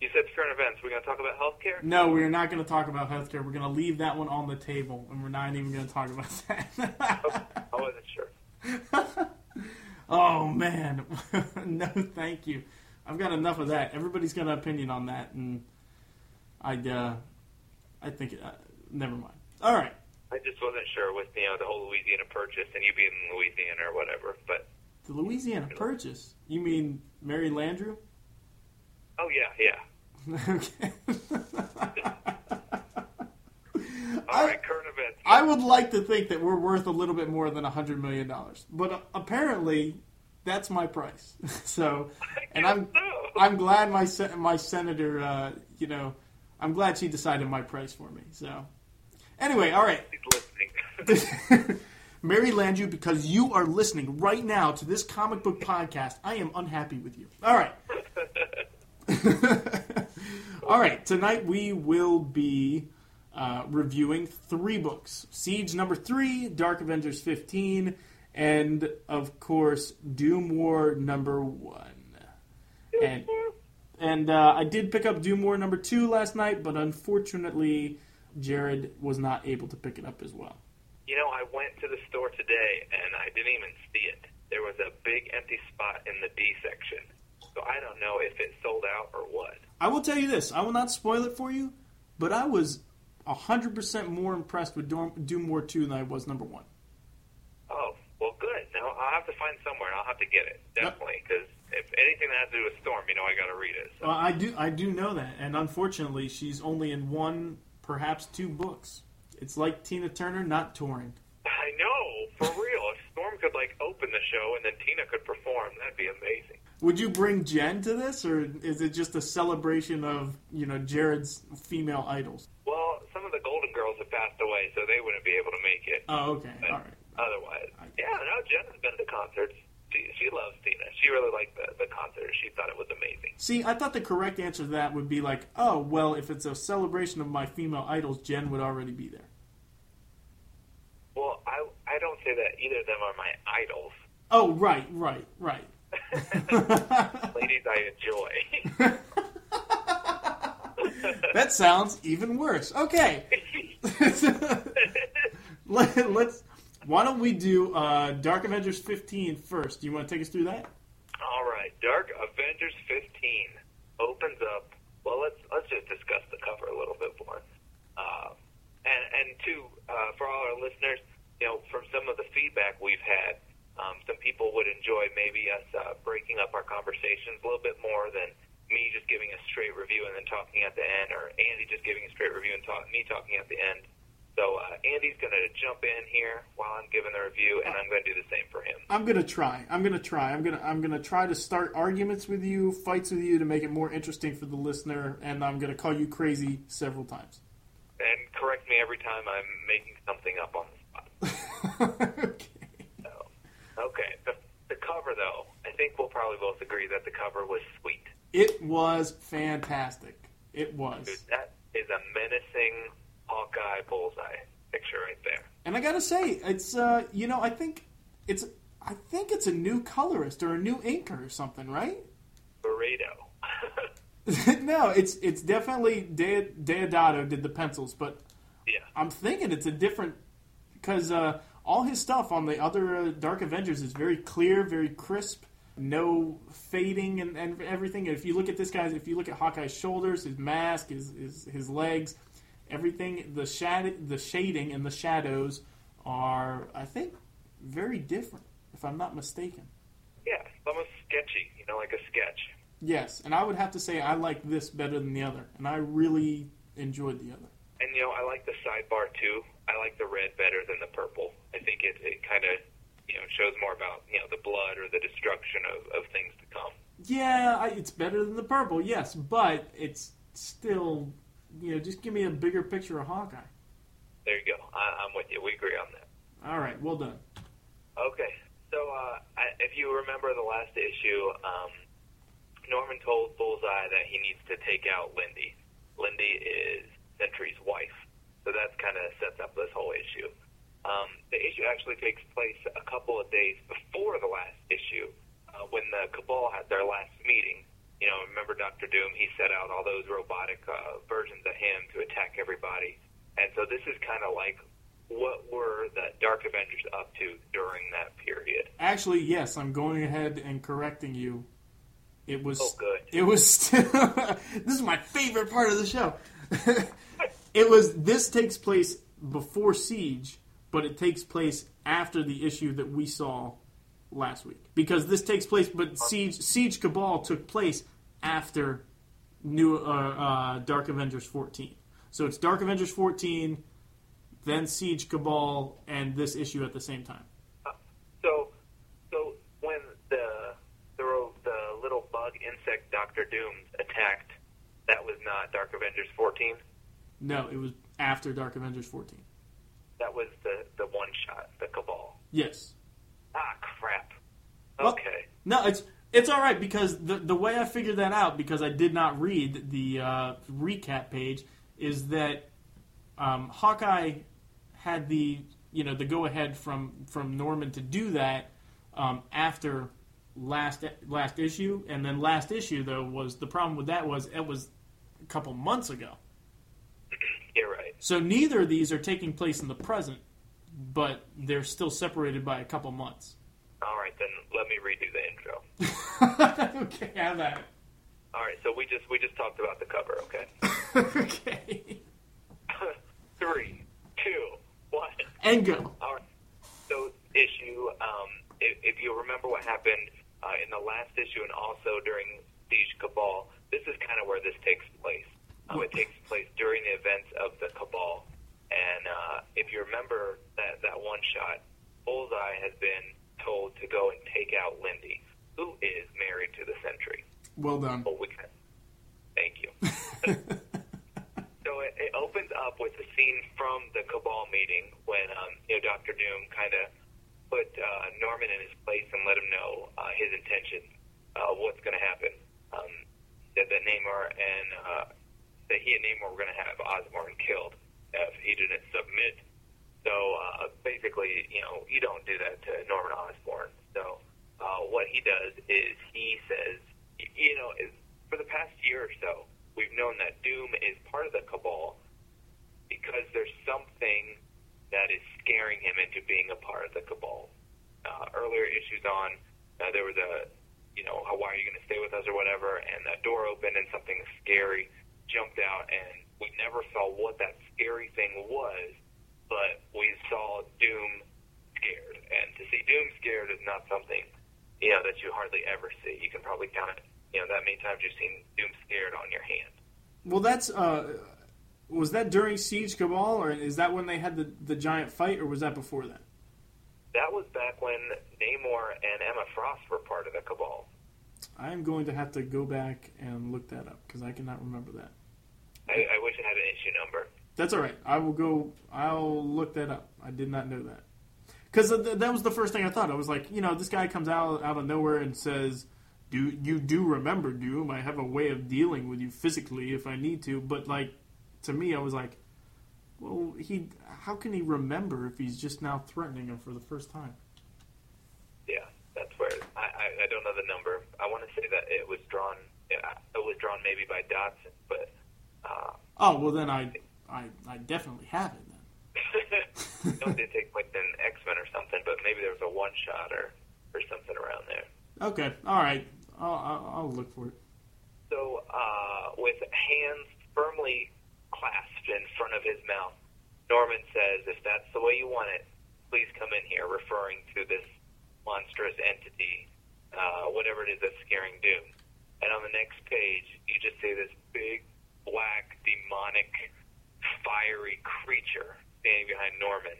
You said current events. We're going to talk about healthcare? No, we're not going to talk about healthcare. We're going to leave that one on the table, and we're not even going to talk about that. I wasn't sure. oh man, no, thank you. I've got enough of that. Everybody's got an opinion on that, and I, uh, I think, uh, never mind. All right. I just wasn't sure with you know the whole Louisiana purchase and you being in Louisiana or whatever. But The Louisiana Purchase. You mean Mary Landrieu? oh yeah, yeah. Okay. All right, current events. I would like to think that we're worth a little bit more than a hundred million dollars, but uh, apparently, that's my price. so, and I'm so. I'm glad my my senator, uh, you know, I'm glad she decided my price for me. So, anyway, all right, He's listening. Mary Landrieu, because you are listening right now to this comic book podcast, I am unhappy with you. All right. All right, tonight we will be uh, reviewing three books Siege number three, Dark Avengers 15, and of course, Doomwar number one. And, and uh, I did pick up Doomwar number two last night, but unfortunately, Jared was not able to pick it up as well. You know, I went to the store today and I didn't even see it. There was a big empty spot in the D section. So I don't know if it sold out or what. I will tell you this I will not spoil it for you, but I was 100% more impressed with Doom, War 2 than I was number one. Oh, well, good. Now I'll have to find somewhere and I'll have to get it. Definitely. Because if anything that has to do with Storm, you know, I got to read it. So. Well, I do, I do know that, and unfortunately, she's only in one, perhaps two books. It's like Tina Turner not touring. I know, for real. If Storm could, like, open the show and then Tina could perform, that'd be amazing. Would you bring Jen to this, or is it just a celebration of you know Jared's female idols? Well, some of the Golden Girls have passed away, so they wouldn't be able to make it. Oh, okay, But all right. Otherwise, yeah, no, Jen has been to concerts. She, she loves Tina. She really liked the, the concert. She thought it was amazing. See, I thought the correct answer to that would be like, oh, well, if it's a celebration of my female idols, Jen would already be there. Well, I, I don't say that either of them are my idols. Oh, right, right, right. Ladies I enjoy. that sounds even worse. Okay. Let, us Why don't we do uh, Dark Avengers 15 first? Do you want to take us through that? All right, Dark Avengers 15 opens up. Well, let's let's just discuss the cover a little bit more. Uh, and and two, uh, for all our listeners, you know, from some of the feedback we've had, um, some people would enjoy maybe us uh, breaking up our conversations a little bit more than me just giving a straight review and then talking at the end, or Andy just giving a straight review and talk, me talking at the end. So uh, Andy's going to jump in here while I'm giving the review, and I'm going to do the same for him. I'm gonna try. I'm gonna try. I'm gonna I'm gonna try to start arguments with you, fights with you to make it more interesting for the listener, and I'm gonna call you crazy several times. and correct me every time I'm making something up on the spot. okay. Okay, the, the cover though, I think we'll probably both agree that the cover was sweet. It was fantastic. It was. Dude, that is a menacing Hawkeye bullseye picture right there. And I gotta say, it's uh, you know, I think it's I think it's a new colorist or a new inker or something, right? Burrito. no, it's it's definitely De- Deodato did the pencils, but yeah. I'm thinking it's a different because uh, all his stuff on the other uh, Dark Avengers is very clear, very crisp, no fading and, and everything. And if you look at this guy's, if you look at Hawkeye's shoulders, his mask, his his, his legs, everything the shad the shading and the shadows are I think very different if I'm not mistaken. Yeah, it's almost sketchy, you know, like a sketch. Yes, and I would have to say I like this better than the other, and I really enjoyed the other. And you know, I like the sidebar too. I like the red better than the purple. I think it, it kind of you know shows more about you know the blood or the destruction of, of things to come. Yeah, I, it's better than the purple, yes, but it's still you know just give me a bigger picture of Hawkeye. There you go. I, I'm with you. We agree on that. All right, well done. Okay. So uh, I, if you remember the last issue, um, Norman told Bullseye that he needs to take out Lindy. Lindy is Sentry's wife. So that kind of sets up this whole issue. Um, the issue actually takes place a couple of days before the last issue, uh, when the Cabal had their last meeting. You know, remember Doctor Doom? He set out all those robotic uh, versions of him to attack everybody, and so this is kind of like what were the Dark Avengers up to during that period? Actually, yes, I'm going ahead and correcting you. It was. Oh, good. It was still. this is my favorite part of the show. it was. This takes place before Siege, but it takes place after the issue that we saw last week because this takes place. But Siege Siege Cabal took place after New uh, uh, Dark Avengers 14. So it's Dark Avengers 14, then Siege Cabal, and this issue at the same time. So, so when the the, the little bug insect Doctor Doom attacked, that was not Dark Avengers 14. No, it was after Dark Avengers 14. That was the the one shot, the Cabal. Yes. Ah, crap. Well- Okay. No, it's it's all right because the the way I figured that out because I did not read the uh, recap page is that um, Hawkeye had the you know the go ahead from from Norman to do that um, after last last issue and then last issue though was the problem with that was it was a couple months ago You're right. so neither of these are taking place in the present but they're still separated by a couple months All right, then let me redo the intro. okay have that All right, so we just we just talked about the cover. Okay. okay Three, two, one. and go All right. So issue, um, if, if you remember what happened uh, in the last issue and also during Siege Cabal, this is kind of where this takes place. Um, it takes place during the events of the Cabal, and uh, if you remember that that one shot, Bullseye has been told to go and take out Lindy, who is married to the Sentry. well done Well, we can. Thank you. So it, it opens up with a scene from the Cabal meeting when um, you know Doctor Doom kind of put uh, Norman in his place and let him know uh, his intentions, uh, what's going to happen. Um, that, that Namor and uh, that he and Namor were going to have Osborn killed if he didn't submit. So uh, basically, you know, you don't do that to Norman Osborn. So uh, what he does is he says, you know, for the past year or so, we've known that Doom is part of the Cabal because there's something that is scaring him into being a part of the Cabal. Uh, earlier issues on, uh, there was a, you know, why are you going to stay with us or whatever, and that door opened and something scary jumped out, and we never saw what that scary thing was, but we saw Doom scared, and to see Doom scared is not something, you know, that you hardly ever see. You can probably count, it. you know, that many times you've seen Doom scared on your hand. Well, that's uh, was that during Siege Cabal, or is that when they had the the giant fight, or was that before that? That was back when Namor and Emma Frost were part of the Cabal. I am going to have to go back and look that up because I cannot remember that. I, I wish it had an issue number. That's all right. I will go. I'll look that up. I did not know that because th- that was the first thing I thought. I was like, you know, this guy comes out out of nowhere and says, "Do you do remember Doom? I have a way of dealing with you physically if I need to." But like, to me, I was like, well, he. How can he remember if he's just now threatening him for the first time? Yeah, that's where I, I, I don't know the number. I want to say that it was drawn. It was drawn maybe by Dotson, but uh, Oh well, then I I, I definitely have it then. it did take place in X Men or something. But maybe there was a one shot or or something around there. Okay, all right. I'll, I'll, I'll look for it. So, uh, with hands firmly clasped in front of his mouth. Norman says, "If that's the way you want it, please come in here," referring to this monstrous entity, uh, whatever it is that's scaring Doom. And on the next page, you just see this big, black, demonic, fiery creature standing behind Norman,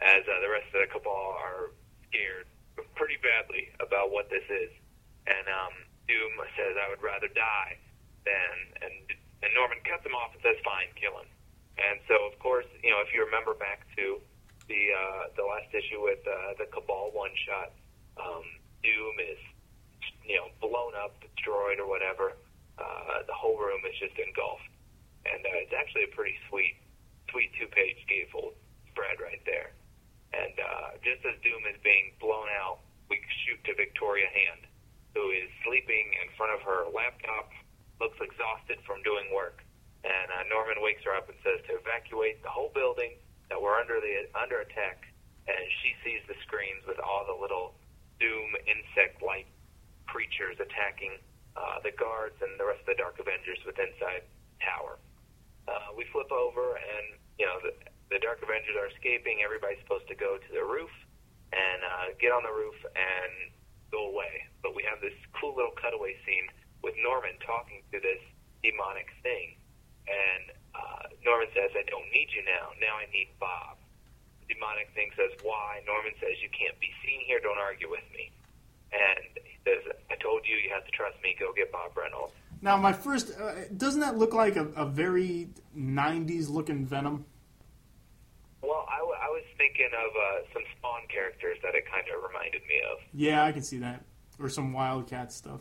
as uh, the rest of the cabal are scared pretty badly about what this is. And um, Doom says, "I would rather die than." And and Norman cuts him off and says, "Fine, kill him." And so, of course, you know, if you remember back to the uh, the last issue with uh, the Cabal one shot, um, Doom is you know blown up, destroyed, or whatever. Uh, the whole room is just engulfed, and uh, it's actually a pretty sweet, sweet two page gatefold spread right there. And uh, just as Doom is being blown out, we shoot to Victoria Hand, who is sleeping in front of her laptop, looks exhausted from doing work. And uh, Norman wakes her up and says to evacuate the whole building that we're under the under attack. And she sees the screens with all the little Doom insect-like creatures attacking uh, the guards and the rest of the Dark Avengers with inside tower. Uh, we flip over, and you know the, the Dark Avengers are escaping. Everybody's supposed to go to the roof and uh, get on the roof and go away. But we have this cool little cutaway scene with Norman talking to this demonic thing, and uh, Norman says, "I don't need you now. Now I need Bob." The demonic thing says, "Why?" Norman says, "You can't be seen here. Don't argue with me." And says, "I told you you have to trust me. Go get Bob Reynolds." Now, my first uh, doesn't that look like a, a very '90s looking Venom? Well, I, w- I was thinking of uh, some Spawn characters that it kind of reminded me of. Yeah, I can see that, or some Wildcat stuff.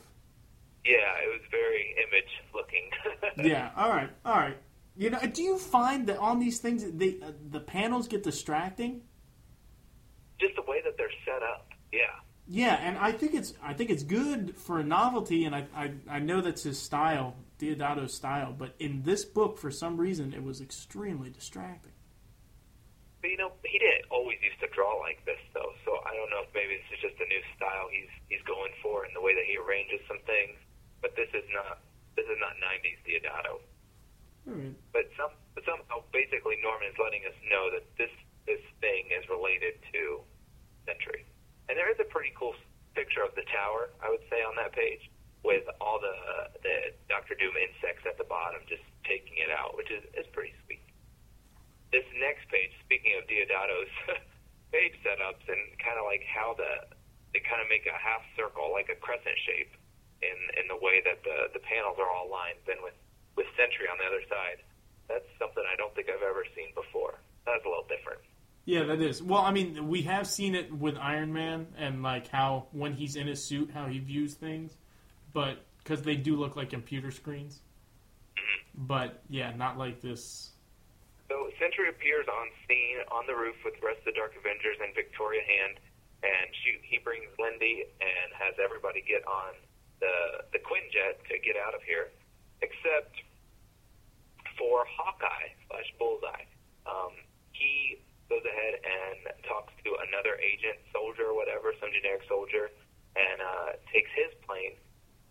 Yeah, it was very image looking. Yeah. All right. All right. You know, do you find that on these things, they uh, the panels get distracting? Just the way that they're set up. Yeah. Yeah, and I think it's I think it's good for a novelty, and I I, I know that's his style, Deodato's style. But in this book, for some reason, it was extremely distracting. But you know, he didn't always used to draw like this though, so I don't know if maybe this is just a new style he's he's going for in the way that he arranges some things. But this is not this is not '90s Deodato. All right. But some but somehow basically Norman is letting us know that this this thing is related to Sentry. And there is a pretty cool picture of the tower, I would say, on that page, with all the the Doctor Doom insects at the bottom just taking it out, which is is pretty sweet. This next page, speaking of Deodato's page setups and kind of like how the they kind of make a half circle, like a crescent shape, in in the way that the the panels are all lined. Then with with Sentry on the other side, that's something I don't think I've ever seen before. That's a little different. Yeah, that is. Well, I mean, we have seen it with Iron Man and like how when he's in his suit, how he views things, but because they do look like computer screens. But yeah, not like this. So Sentry appears on scene on the roof with the rest of the Dark Avengers and Victoria Hand, and she, he brings Lindy and has everybody get on the the Quinjet to get out of here, except for Hawkeye slash Bullseye. Um, he goes ahead and talks to another agent, soldier, whatever, some generic soldier, and uh, takes his plane.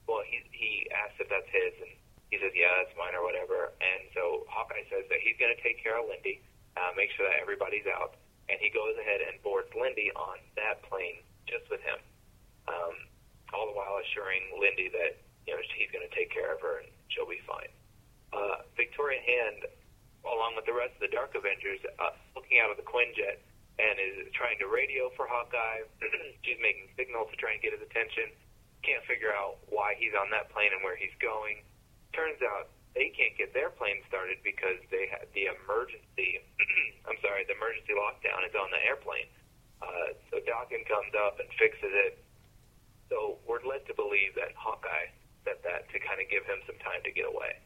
Well, he he asks if that's his, and he says, "Yeah, that's mine," or whatever. And so Hawkeye says that he's going to take care of Lindy, uh, make sure that everybody's out, and he goes ahead and boards Lindy on that plane just with him, um, all the while assuring Lindy that you know he's going to take care of her and she'll be fine. Uh, Victoria Hand, along with the rest of the Dark Avengers, uh, looking out of the Quinjet and is trying to radio for Hawkeye. She's making signals to try and get his attention. Can't figure out why he's on that plane and where he's going. Turns out they can't get their plane started because they had the emergency. I'm sorry, the emergency lockdown is on the airplane. Uh, so Daken comes up and fixes it. So we're led to believe that Hawkeye said that to kind of give him some time to get away.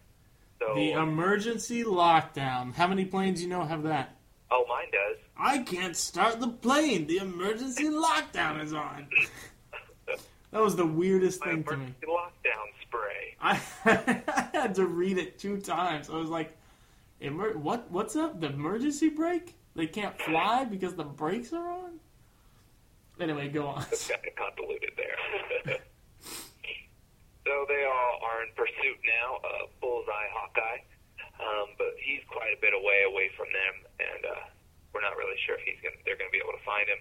So, The emergency lockdown. How many planes you know have that? oh, mine does. I can't start the plane. The emergency lockdown is on. That was the weirdest My thing to me. emergency lockdown spray. I, I had to read it two times. I was like, Emer- "What? What's up? The emergency brake? They can't fly because the brakes are on." Anyway, go on. It's kind of convoluted there. so they all are in pursuit now of Bullseye Hawkeye, um, but he's quite a bit away away from them, and uh, we're not really sure if he's gonna, they're going to be able to find him.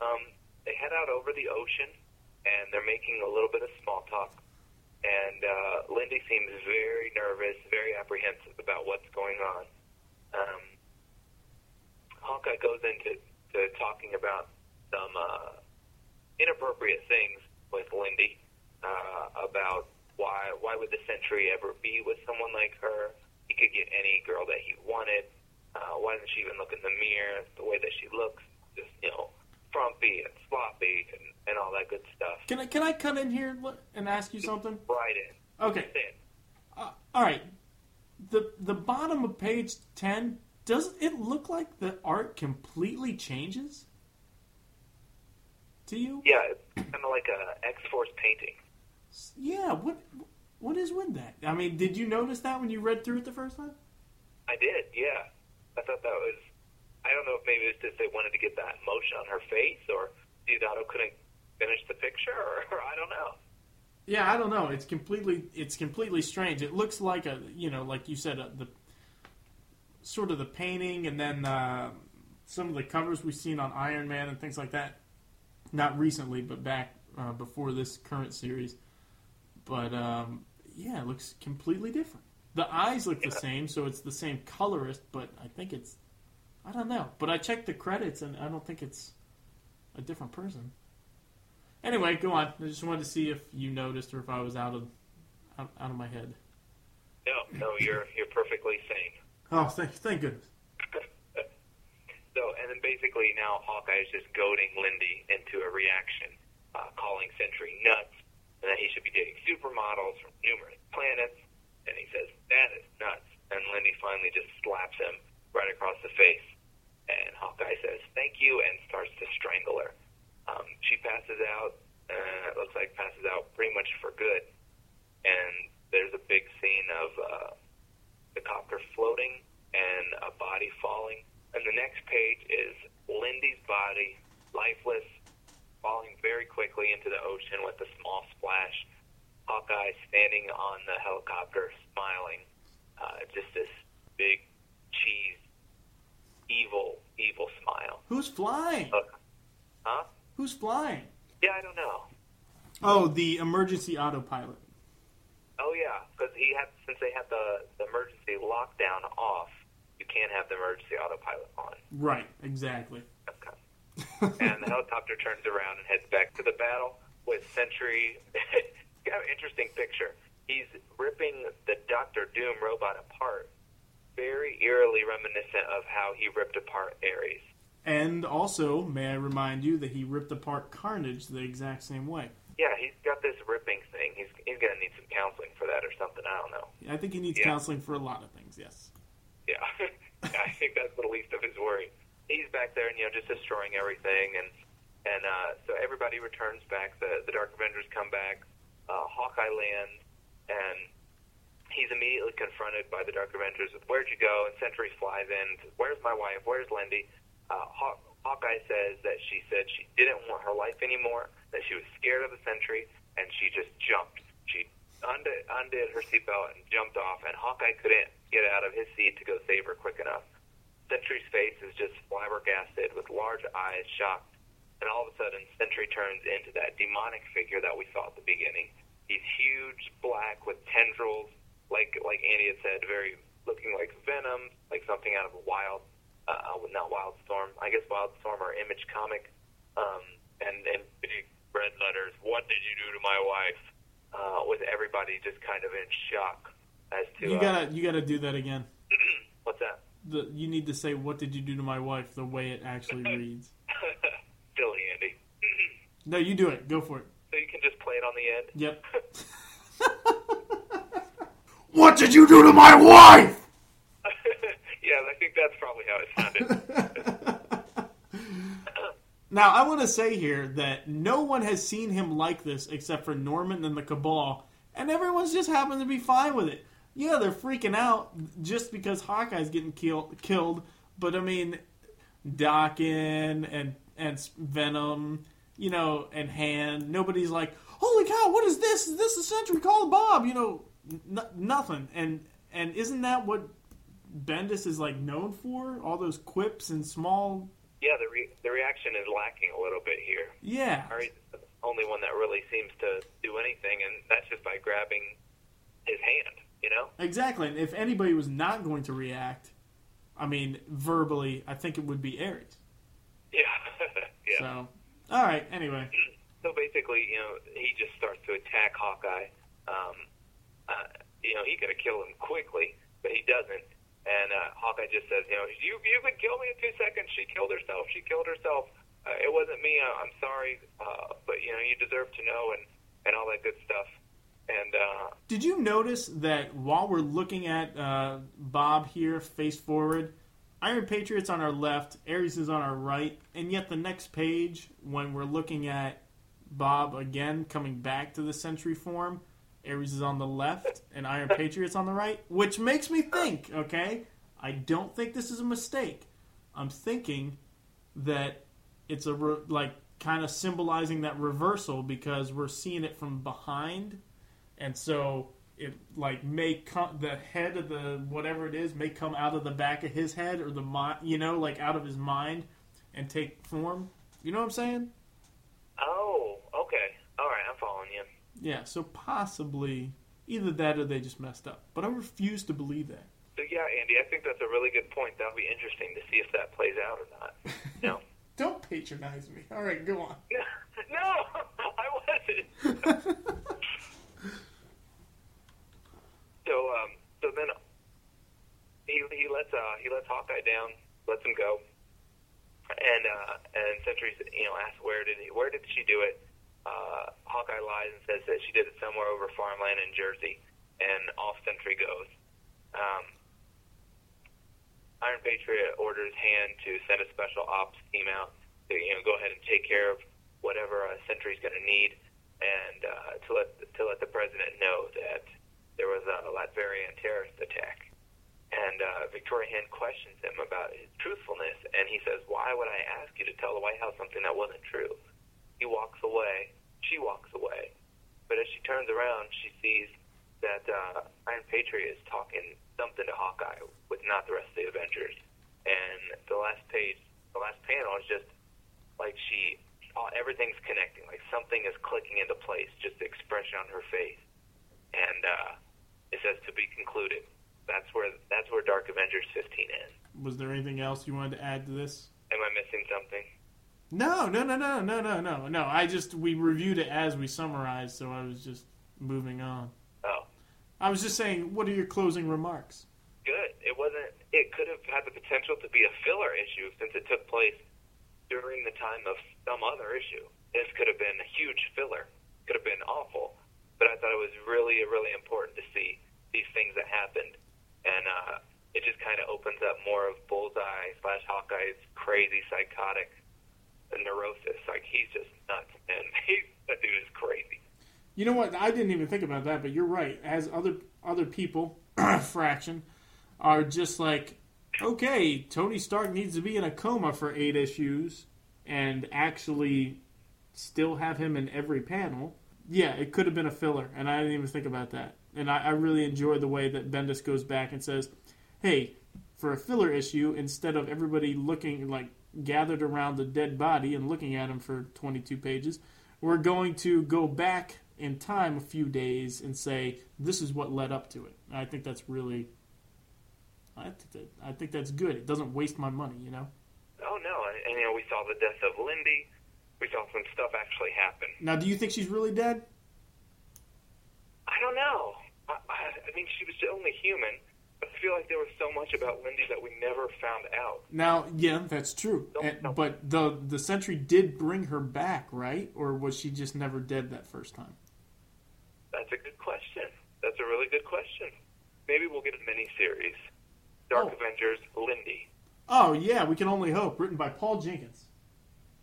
Um, they head out over the ocean, and they're making a little bit of small talk. And uh, Lindy seems very nervous, very apprehensive about what's going on. Um, Hawkeye goes into to talking about some uh, inappropriate things with Lindy uh, about why why would the Sentry ever be with someone like her? He could get any girl that he wanted. Uh, why doesn't she even look in the mirror? The way that she looks, just you know, frumpy and sloppy and, and all that good stuff. Can I can I cut in here and ask you something? Right in. Okay. Uh, all right. The the bottom of page ten does it look like the art completely changes to you? Yeah, it's kind of like a X Force painting. Yeah. What what is with that? I mean, did you notice that when you read through it the first time? I did, yeah. I thought that was. I don't know if maybe it's just they wanted to get that emotion on her face, or Deodato couldn't finish the picture, or, I don't know. Yeah, I don't know. It's completely it's completely strange. It looks like a you know, like you said, uh, the sort of the painting, and then uh, some of the covers we've seen on Iron Man and things like that. Not recently, but back uh, before this current series. But um, yeah, it looks completely different. The eyes look the same, so it's the same colorist, but I think it's I don't know. But I checked the credits, and I don't think it's a different person. Anyway, go on. I just wanted to see if you noticed or if I was out of out, out of my head. No, no, you're you're perfectly sane. Oh, thank thank goodness. So, and then basically now Hawkeye is just goading Lindy into a reaction, uh, calling Sentry nuts, and that he should be dating supermodels from numerous planets. And he says, that is nuts. And Lindy finally just slaps him right across the face. And Hawkeye says, thank you, and starts to strangle her. Um, she passes out, uh, it looks like passes out pretty much for good. And there's a big scene of uh, the copter floating and a body falling. And the next page is Lindy's body, lifeless, falling very quickly into the ocean with a small splash. Hawkeye standing on the helicopter, smiling. Uh, just this big, cheese, evil, evil smile. Who's flying? Look, huh? Who's flying? Yeah, I don't know. Oh, the emergency autopilot. Oh yeah, because he had since they had the, the emergency lockdown off, you can't have the emergency autopilot on. Right, exactly. Okay. And the helicopter turns around and heads back to the battle with Sentry. kind of interesting picture. He's ripping the Doctor Doom robot apart, very eerily reminiscent of how he ripped apart Ares. And also, may I remind you that he ripped apart Carnage the exact same way. Yeah, he's got this ripping thing. He's he's gonna need some counseling for that or something. I don't know. I think he needs Yeah. counseling for a lot of things. Yes. Yeah, I think that's the least of his worry. He's back there and you know just destroying everything, and and uh, so everybody returns back. The the Dark Avengers come back. Uh, Hawkeye lands, and he's immediately confronted by the Dark Avengers with "Where'd you go?" And Sentry flies in. Where's my wife? Where's Lindy? Uh, Haw- Hawkeye says that she said she didn't want her life anymore. That she was scared of the Sentry, and she just jumped. She undid, undid her seatbelt and jumped off, and Hawkeye couldn't get out of his seat to go save her quick enough. Sentry's face is just flabbergasted with large eyes, shocked, and all of a sudden, Sentry turns into that demonic figure that we saw at the beginning. He's huge, black, with tendrils, like like Andy had said, very looking like Venom, like something out of a Wild, uh, not Wildstorm, I guess Wildstorm or Image comic, um, and and big red letters. What did you do to my wife? Uh, with everybody just kind of in shock as to You uh, gotta you gotta do that again. what's that? The, you need to say what did you do to my wife the way it actually reads. Silly Andy. No, you do it. Go for it. So you can just play it on the end. Yep. What did you do to my wife? yeah, I think that's probably how it sounded. Now, I want to say here that no one has seen him like this except for Norman and the Cabal, and everyone's just happened to be fine with it. Yeah, they're freaking out just because Hawkeye's getting kill- killed, but I mean, Daken and and Venom, you know, and Hand. Nobody's like, "Holy cow, what is this? Is this a Sentry? Call Bob!" You know, n- nothing. And and isn't that what Bendis is like known for all those quips and small. Yeah, the re- the reaction is lacking a little bit here. Yeah, Ari's the only one that really seems to do anything, and that's just by grabbing his hand. Know? exactly. And if anybody was not going to react, I mean, verbally, I think it would be Ares. Yeah. yeah. So, all right. Anyway, So basically, you know, he just starts to attack Hawkeye. Um, uh, you know, he could have killed him quickly, but he doesn't. And uh, Hawkeye just says, you know, you you could kill me in two seconds. She killed herself. She killed herself. Uh, it wasn't me. I, I'm sorry, uh, but you know, you deserve to know, and and all that good stuff. And uh, did you notice that while we're looking at uh, Bob here, face forward, Iron Patriot's on our left, Ares is on our right, and yet the next page, when we're looking at Bob again coming back to the Sentry form, Ares is on the left and Iron Patriot's on the right, which makes me think, okay, I don't think this is a mistake. I'm thinking that it's a re- like kind of symbolizing that reversal because we're seeing it from behind, and so it like may come the head of the whatever it is may come out of the back of his head or the mind, you know, like out of his mind and take form. You know what I'm saying? oh, okay, all right, I'm following you. Yeah. So possibly either that or they just messed up, but I refuse to believe that. So yeah, Andy, I think that's a really good point. That'll be interesting to see if that plays out or not. No. Don't patronize me. All right, go on. no, I wasn't. So, um, so then he he lets uh he lets Hawkeye down, lets him go, and uh and Sentry you know asks where did he where did she do it? Uh, Hawkeye lies and says that she did it somewhere over farmland in Jersey, and off Sentry goes. Um, Iron Patriot orders Hand to send a special ops team out to you know go ahead and take care of whatever uh, Sentry's going to need, and uh, to let to let the president know that there was a Latverian terrorist attack. And uh, Victoria Hand questions him about his truthfulness, and he says, "Why would I ask you to tell the White House something that wasn't true?" He walks away. She walks away, but as she turns around, she sees that uh, Iron Patriot is talking something to Hawkeye with not the rest of the Avengers. And the last page, the last panel is just like she, all, everything's connecting. Like something is clicking into place. Just the expression on her face, and uh, it says That's where that's where Dark Avengers 15 ends. Was there anything else you wanted to add to this? Am I missing something? No, no, no, no, no, no, no, no. I just we reviewed it as we summarized, so I was just moving on. Oh, I was just saying, what are your closing remarks? good. It wasn't. It could have had the potential to be a filler issue since it took place during the time of some other issue. This could have been a huge filler. Could have been awful. But I thought it was really, really important to see these things that happened, and uh, it just kind of opens up more of Bullseye slash Hawkeye's crazy, psychotic neurosis. Like he's just nuts, and he's, that dude is crazy. You know what? I didn't even think about that, but you're right. As other other people, Fraction, are just like, okay, Tony Stark needs to be in a coma for eight issues, and actually still have him in every panel. Yeah, it could have been a filler, and I didn't even think about that. And I, I really enjoy the way that Bendis goes back and says, "Hey, for a filler issue, instead of everybody looking like gathered around the dead body and looking at him for 22 pages, we're going to go back in time a few days and say this is what led up to it. And I think that's really, I think that I think that's good. It doesn't waste my money, you know. Oh no, and, and you know we saw the death of Lindy. We saw some stuff actually happen. Now, do you think she's really dead? I don't know. I, mean, she was only human. But I feel like there was so much about Lindy that we never found out. Now, yeah, that's true. And- But the the Sentry did bring her back, right? Or was she just never dead that first time? That's a good question. That's a really good question. Maybe we'll get a mini series. Dark Oh. Avengers, Lindy, Oh yeah, we can only hope. Written by Paul Jenkins.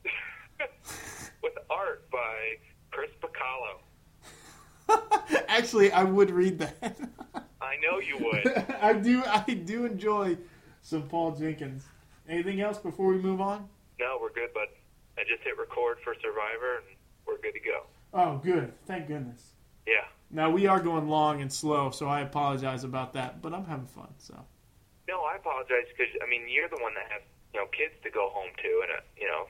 with art by Chris Bachalo. Actually, I would read that. I know you would. I do. I do enjoy some Paul Jenkins. Anything else before we move on? no, we're good, but I just hit record for Survivor, and we're good to go. Oh, good. Thank goodness. Yeah, Now we are going long and slow, so I apologize about that. But I'm having fun. So No, I apologize because I mean you're the one that has you know kids to go home to, and uh, you know,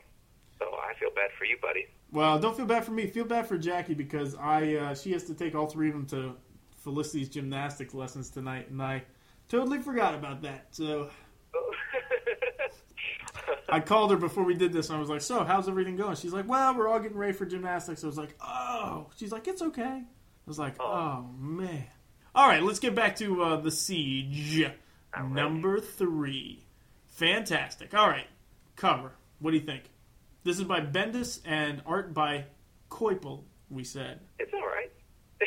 so I feel bad for you, buddy. Well, don't feel bad for me. Feel bad for Jackie because I uh, she has to take all three of them to Felicity's gymnastics lessons tonight, and I totally forgot about that. So I called her before we did this, and I was like, "So, how's everything going?" She's like, "Well, we're all getting ready for gymnastics." I was like, "Oh," she's like, "It's okay." I was like, "Oh man." All right, let's get back to uh, the siege. Alright. Number three, fantastic. All right, cover. What do you think? This is by Bendis and art by Coipel. We said. it's all right.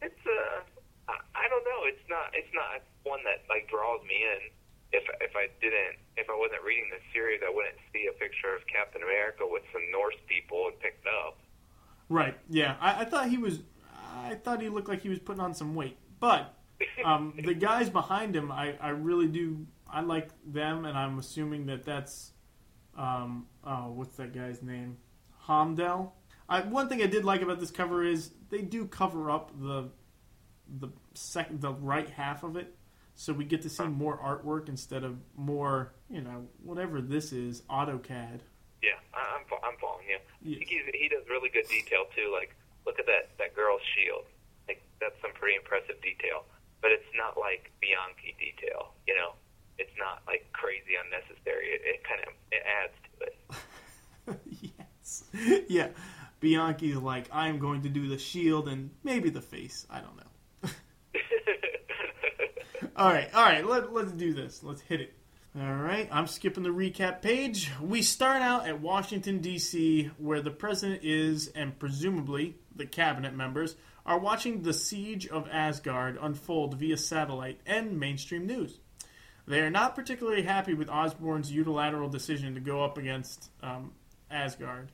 it's uh, I, I don't know. It's not. It's not one that like draws me in. If if I didn't, if I wasn't reading this series, I wouldn't see a picture of Captain America with some Norse people and pick it up. Right. Yeah. I, I thought he was. I thought he looked like he was putting on some weight, but um, the guys behind him, I, I really do. I like them, and I'm assuming that that's. Um, oh, what's that guy's name? Heimdall. I, one thing I did like about this cover is they do cover up the the second, the right half of it, so we get to see more artwork instead of more, you know, whatever this is, AutoCAD. Yeah, I'm I'm following you. Yes. He's, he does really good detail too. Like, look at that that girl's shield. Like, that's some pretty impressive detail. But it's not like Bianchi detail. You know, it's not like crazy unnecessary. It, it kind of it adds to it. yes. yeah. Bianchi's like, I'm going to do the shield and maybe the face. I don't know. all right, all right. Let, let's do this. Let's hit it. All right, I'm skipping the recap page. We start out at Washington, D.C., where the president is, and presumably the cabinet members, are watching the siege of Asgard unfold via satellite and mainstream news. They are not particularly happy with Osborn's unilateral decision to go up against um, Asgard.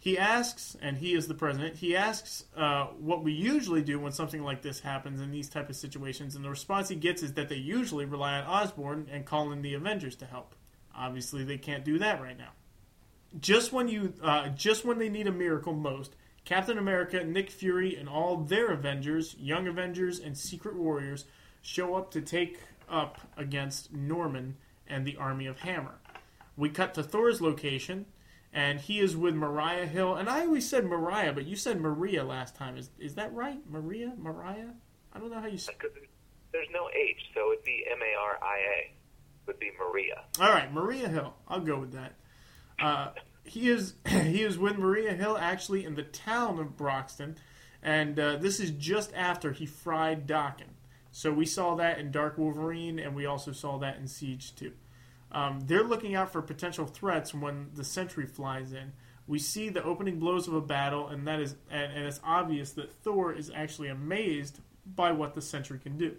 He asks, and he is the president. He asks uh, what we usually do when something like this happens in these type of situations, and the response he gets is that they usually rely on Osborne and call in the Avengers to help. Obviously, they can't do that right now. Just when you, uh, just when they need a miracle most, Captain America, Nick Fury, and all their Avengers, Young Avengers, and Secret Warriors show up to take up against Norman and the army of Hammer. We cut to Thor's location, and he is with Mariah Hill. And I always said Mariah, but you said Maria last time. Is is that right? Maria? Mariah? I don't know how you. s Because there's no H, so it'd be M A R I A. Would be Maria. All right, Maria Hill. I'll go with that. Uh, he is he is with Maria Hill actually in the town of Broxton, and uh, this is just after he fried Daken. So we saw that in Dark Wolverine, and we also saw that in Siege 2. Um, they're looking out for potential threats when the Sentry flies in. We see the opening blows of a battle, and that is and, and it's obvious that Thor is actually amazed by what the Sentry can do.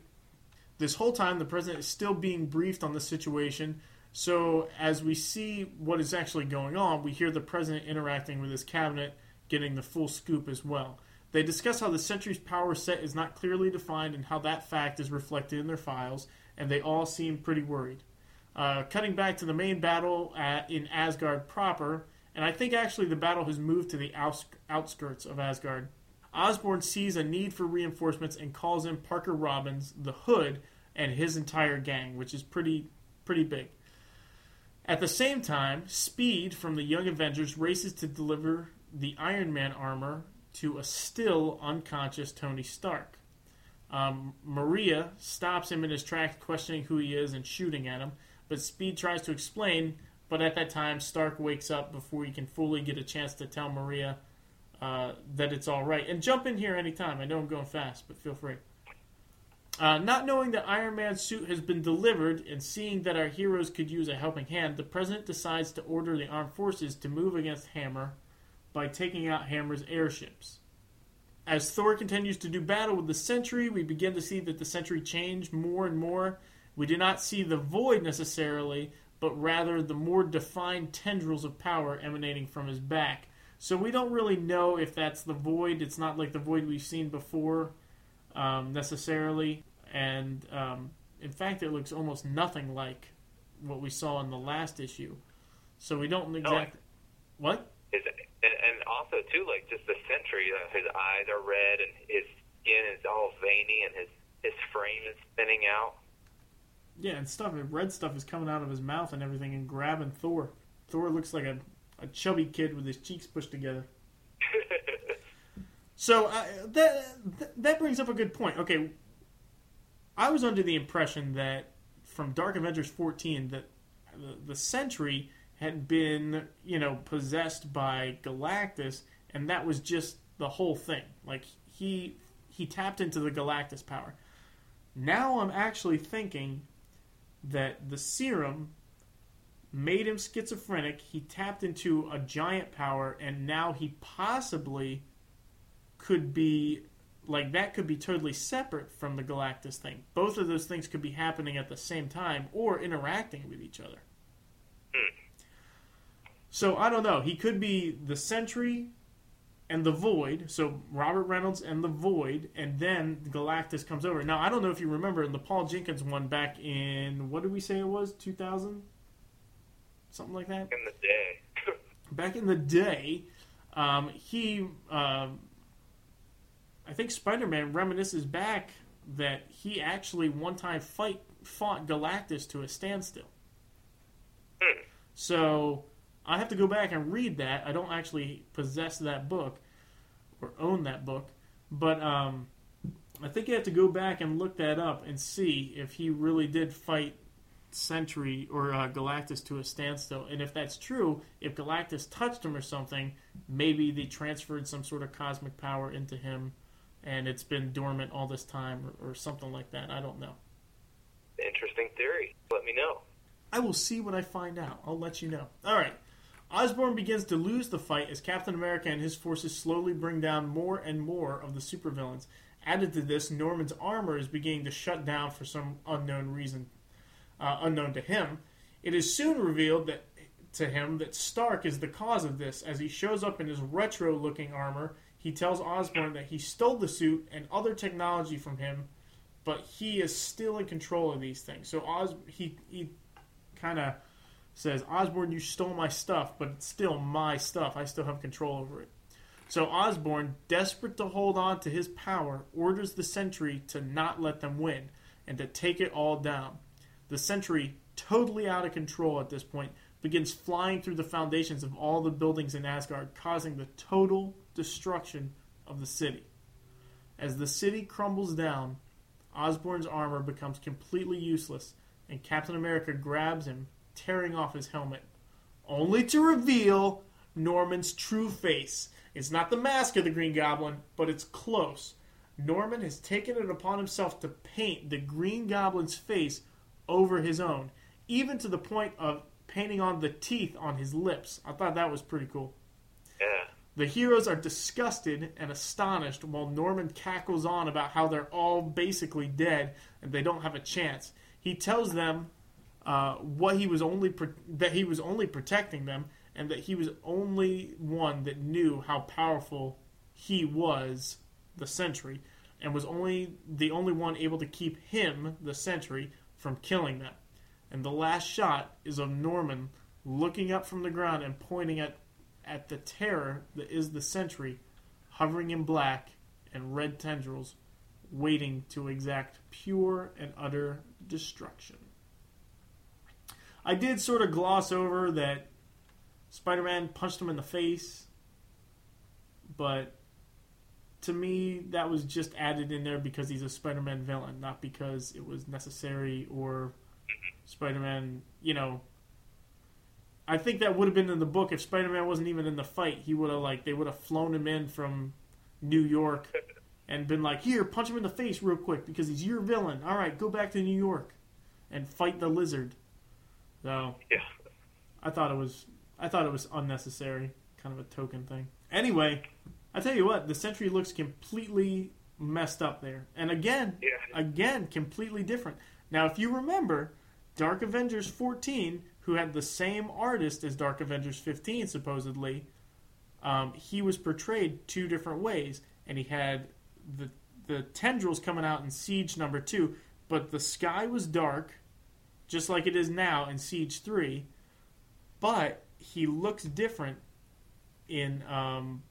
This whole time, the president is still being briefed on the situation. So, as we see what is actually going on, we hear the president interacting with his cabinet, getting the full scoop as well. They discuss how the Sentry's power set is not clearly defined and how that fact is reflected in their files, and they all seem pretty worried. Uh, cutting back to the main battle at, in Asgard proper, and I think actually the battle has moved to the outs- outskirts of Asgard. Osborn sees a need for reinforcements and calls in Parker Robbins, the Hood, and his entire gang, which is pretty pretty big. At the same time, Speed from the Young Avengers races to deliver the Iron Man armor to a still unconscious Tony Stark. Um, Maria stops him in his tracks, questioning who he is and shooting at him. But Speed tries to explain, but at that time, Stark wakes up before he can fully get a chance to tell Maria uh, that it's all right. And jump in here anytime. I know I'm going fast, but feel free. Uh, not knowing that Iron Man's suit has been delivered and seeing that our heroes could use a helping hand, the president decides to order the armed forces to move against Hammer by taking out Hammer's airships. As Thor continues to do battle with the Sentry, we begin to see that the Sentry change more and more. We do not see the void necessarily, but rather the more defined tendrils of power emanating from his back. So we don't really know if that's the void. It's not like the void we've seen before um, necessarily, and um, in fact, it looks almost nothing like what we saw in the last issue. So we don't exactly what. His, and, and also too, like just the Sentry, uh, his eyes are red and his skin is all veiny and his his frame is thinning out. Yeah, and stuff. Red stuff is coming out of his mouth and everything, and grabbing Thor. Thor looks like a, a chubby kid with his cheeks pushed together. So uh, that that brings up a good point. Okay, I was under the impression that from Dark Avengers 14 that the, the Sentry had been, you know, possessed by Galactus, and that was just the whole thing. Like he he tapped into the Galactus power. Now I'm actually thinking that the serum made him schizophrenic. He tapped into a giant power, and now he possibly could be like that could be totally separate from the Galactus thing. Both of those things could be happening at the same time or interacting with each other. So I don't know. He could be the Sentry and the Void. So Robert Reynolds and the Void, and then Galactus comes over. Now I don't know if you remember in the Paul Jenkins one back in what did we say it was two thousand, something like that. In the day. back in the day, um, he. Um, I think Spider-Man reminisces back that he actually one time fight fought Galactus to a standstill. So I have to go back and read that. I don't actually possess that book or own that book, but um, I think you have to go back and look that up and see if he really did fight Sentry or uh, Galactus to a standstill. And if that's true, if Galactus touched him or something, maybe they transferred some sort of cosmic power into him and it's been dormant all this time or, or something like that. I don't know. Interesting theory. Let me know. I will see what I find out. I'll let you know. All right. Osborn begins to lose the fight as Captain America and his forces slowly bring down more and more of the supervillains. Added to this, Norman's armor is beginning to shut down for some unknown reason, uh, unknown to him. It is soon revealed that to him that Stark is the cause of this, as he shows up in his retro-looking armor. He tells Osborn that he stole the suit and other technology from him, but he is still in control of these things. So Os he he kind of says, Osborn, you stole my stuff, but it's still my stuff. I still have control over it. So Osborn, desperate to hold on to his power, orders the Sentry to not let them win and to take it all down. The Sentry, totally out of control at this point, begins flying through the foundations of all the buildings in Asgard, causing the total destruction of the city. As the city crumbles down, Osborn's armor becomes completely useless, and Captain America grabs him, tearing off his helmet, only to reveal Norman's true face. It's not the mask of the Green Goblin, but it's close. Norman has taken it upon himself to paint the Green Goblin's face over his own, even to the point of painting on the teeth on his lips. I thought that was pretty cool. Yeah. The heroes are disgusted and astonished while Norman cackles on about how they're all basically dead and they don't have a chance. He tells them uh, what he was only pro- that he was only protecting them and that he was only one that knew how powerful he was, the Sentry, and was only the only one able to keep him, the Sentry, from killing them. And the last shot is of Norman looking up from the ground and pointing at at the terror that is the Sentry, hovering in black and red tendrils, waiting to exact pure and utter destruction. I did sort of gloss over that Spider Man punched him in the face, but to me, that was just added in there because he's a Spider Man villain, not because it was necessary or Spider Man, you know. I think that would have been in the book if Spider Man wasn't even in the fight. He would have, like, they would have flown him in from New York and been like, here, punch him in the face real quick because he's your villain. All right, go back to New York and fight the lizard. So Yeah. I thought it was I thought it was unnecessary, kind of a token thing. Anyway, I tell you what, the Sentry looks completely messed up there, and again, Yeah. again, completely different. Now, if you remember, Dark Avengers 14, who had the same artist as Dark Avengers 15, supposedly, um, he was portrayed two different ways, and he had the the tendrils coming out in Siege number two, but the sky was dark, just like it is now in Siege three, but he looks different in um,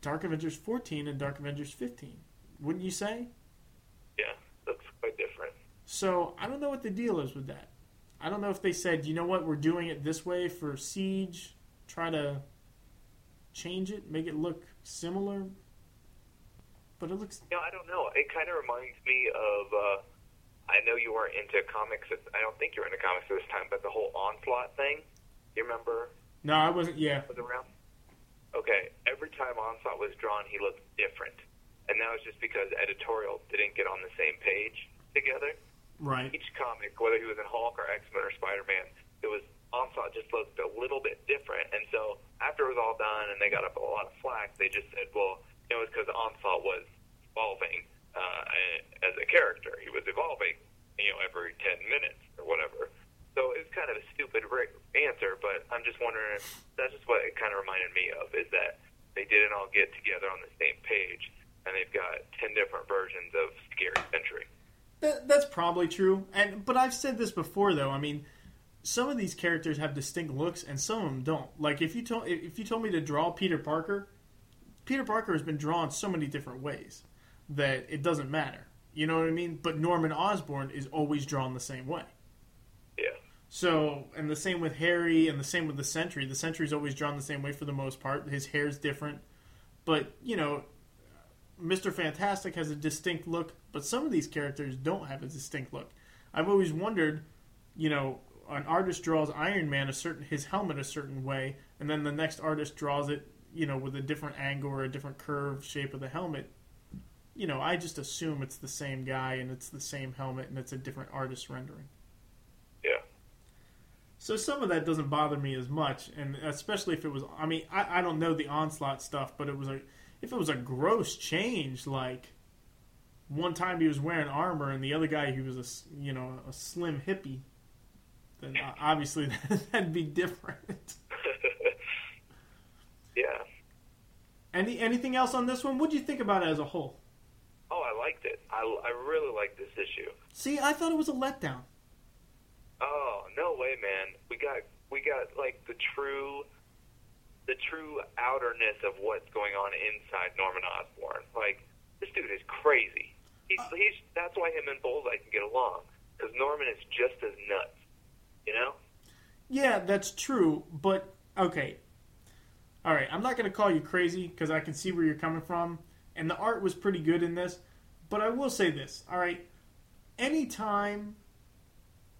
Dark Avengers 14 and Dark Avengers 15. Wouldn't you say? Yeah. That's quite different. So I don't know what the deal is with that. I don't know if they said, you know what, we're doing it this way for Siege, try to change it, make it look similar. But it looks. Yeah, I don't know. It kind of reminds me of. Uh, I know you weren't into comics. At, I don't think you were into comics at this time, but the whole onslaught thing. You remember? No, I wasn't. Yeah. Was around. Okay. Every time onslaught was drawn, he looked different, and that was just because editorial didn't get on the same page together. Right. Each comic, whether he was in Hulk or X Men or Spider Man, it was onslaught just looked a little bit different. And so after it was all done and they got up a lot of flack, they just said, well, it was because onslaught was evolving uh, as a character. He was evolving, you know, every 10 minutes or whatever. So it's kind of a stupid answer, but I'm just wondering if that's just what it kind of reminded me of is that they didn't all get together on the same page and they've got 10 different versions of Scary Sentry. That, that's probably true. And but I've said this before though. I mean, some of these characters have distinct looks and some of them don't. Like if you told if you told me to draw Peter Parker, Peter Parker has been drawn so many different ways that it doesn't matter. You know what I mean? But Norman Osborn is always drawn the same way. Yeah. So, and the same with Harry, and the same with the Sentry. The Sentry's always drawn the same way for the most part. His hair's different, but you know, Mister Fantastic has a distinct look. But some of these characters don't have a distinct look. I've always wondered, you know, an artist draws Iron Man a certain his helmet a certain way, and then the next artist draws it, you know, with a different angle or a different curve shape of the helmet. You know, I just assume it's the same guy and it's the same helmet and it's a different artist rendering. Yeah. So some of that doesn't bother me as much, and especially if it was. I mean, I, I don't know the onslaught stuff, but it was a if it was a gross change, like one time he was wearing armor and the other guy he was a you know a slim hippie then obviously that'd be different. yeah. Any anything else on this one? What do you think about it as a whole? Oh, I liked it. I, I really liked this issue. See, I thought it was a letdown. Oh no way, man! We got we got like the true the true outerness of what's going on inside Norman Osborn. Like this dude is crazy. He's uh, he's that's why him and Bullseye can get along because Norman is just as nuts. You know? Yeah, that's true. But okay, all right. I'm not going to call you crazy because I can see where you're coming from, and the art was pretty good in this. But I will say this. All right, anytime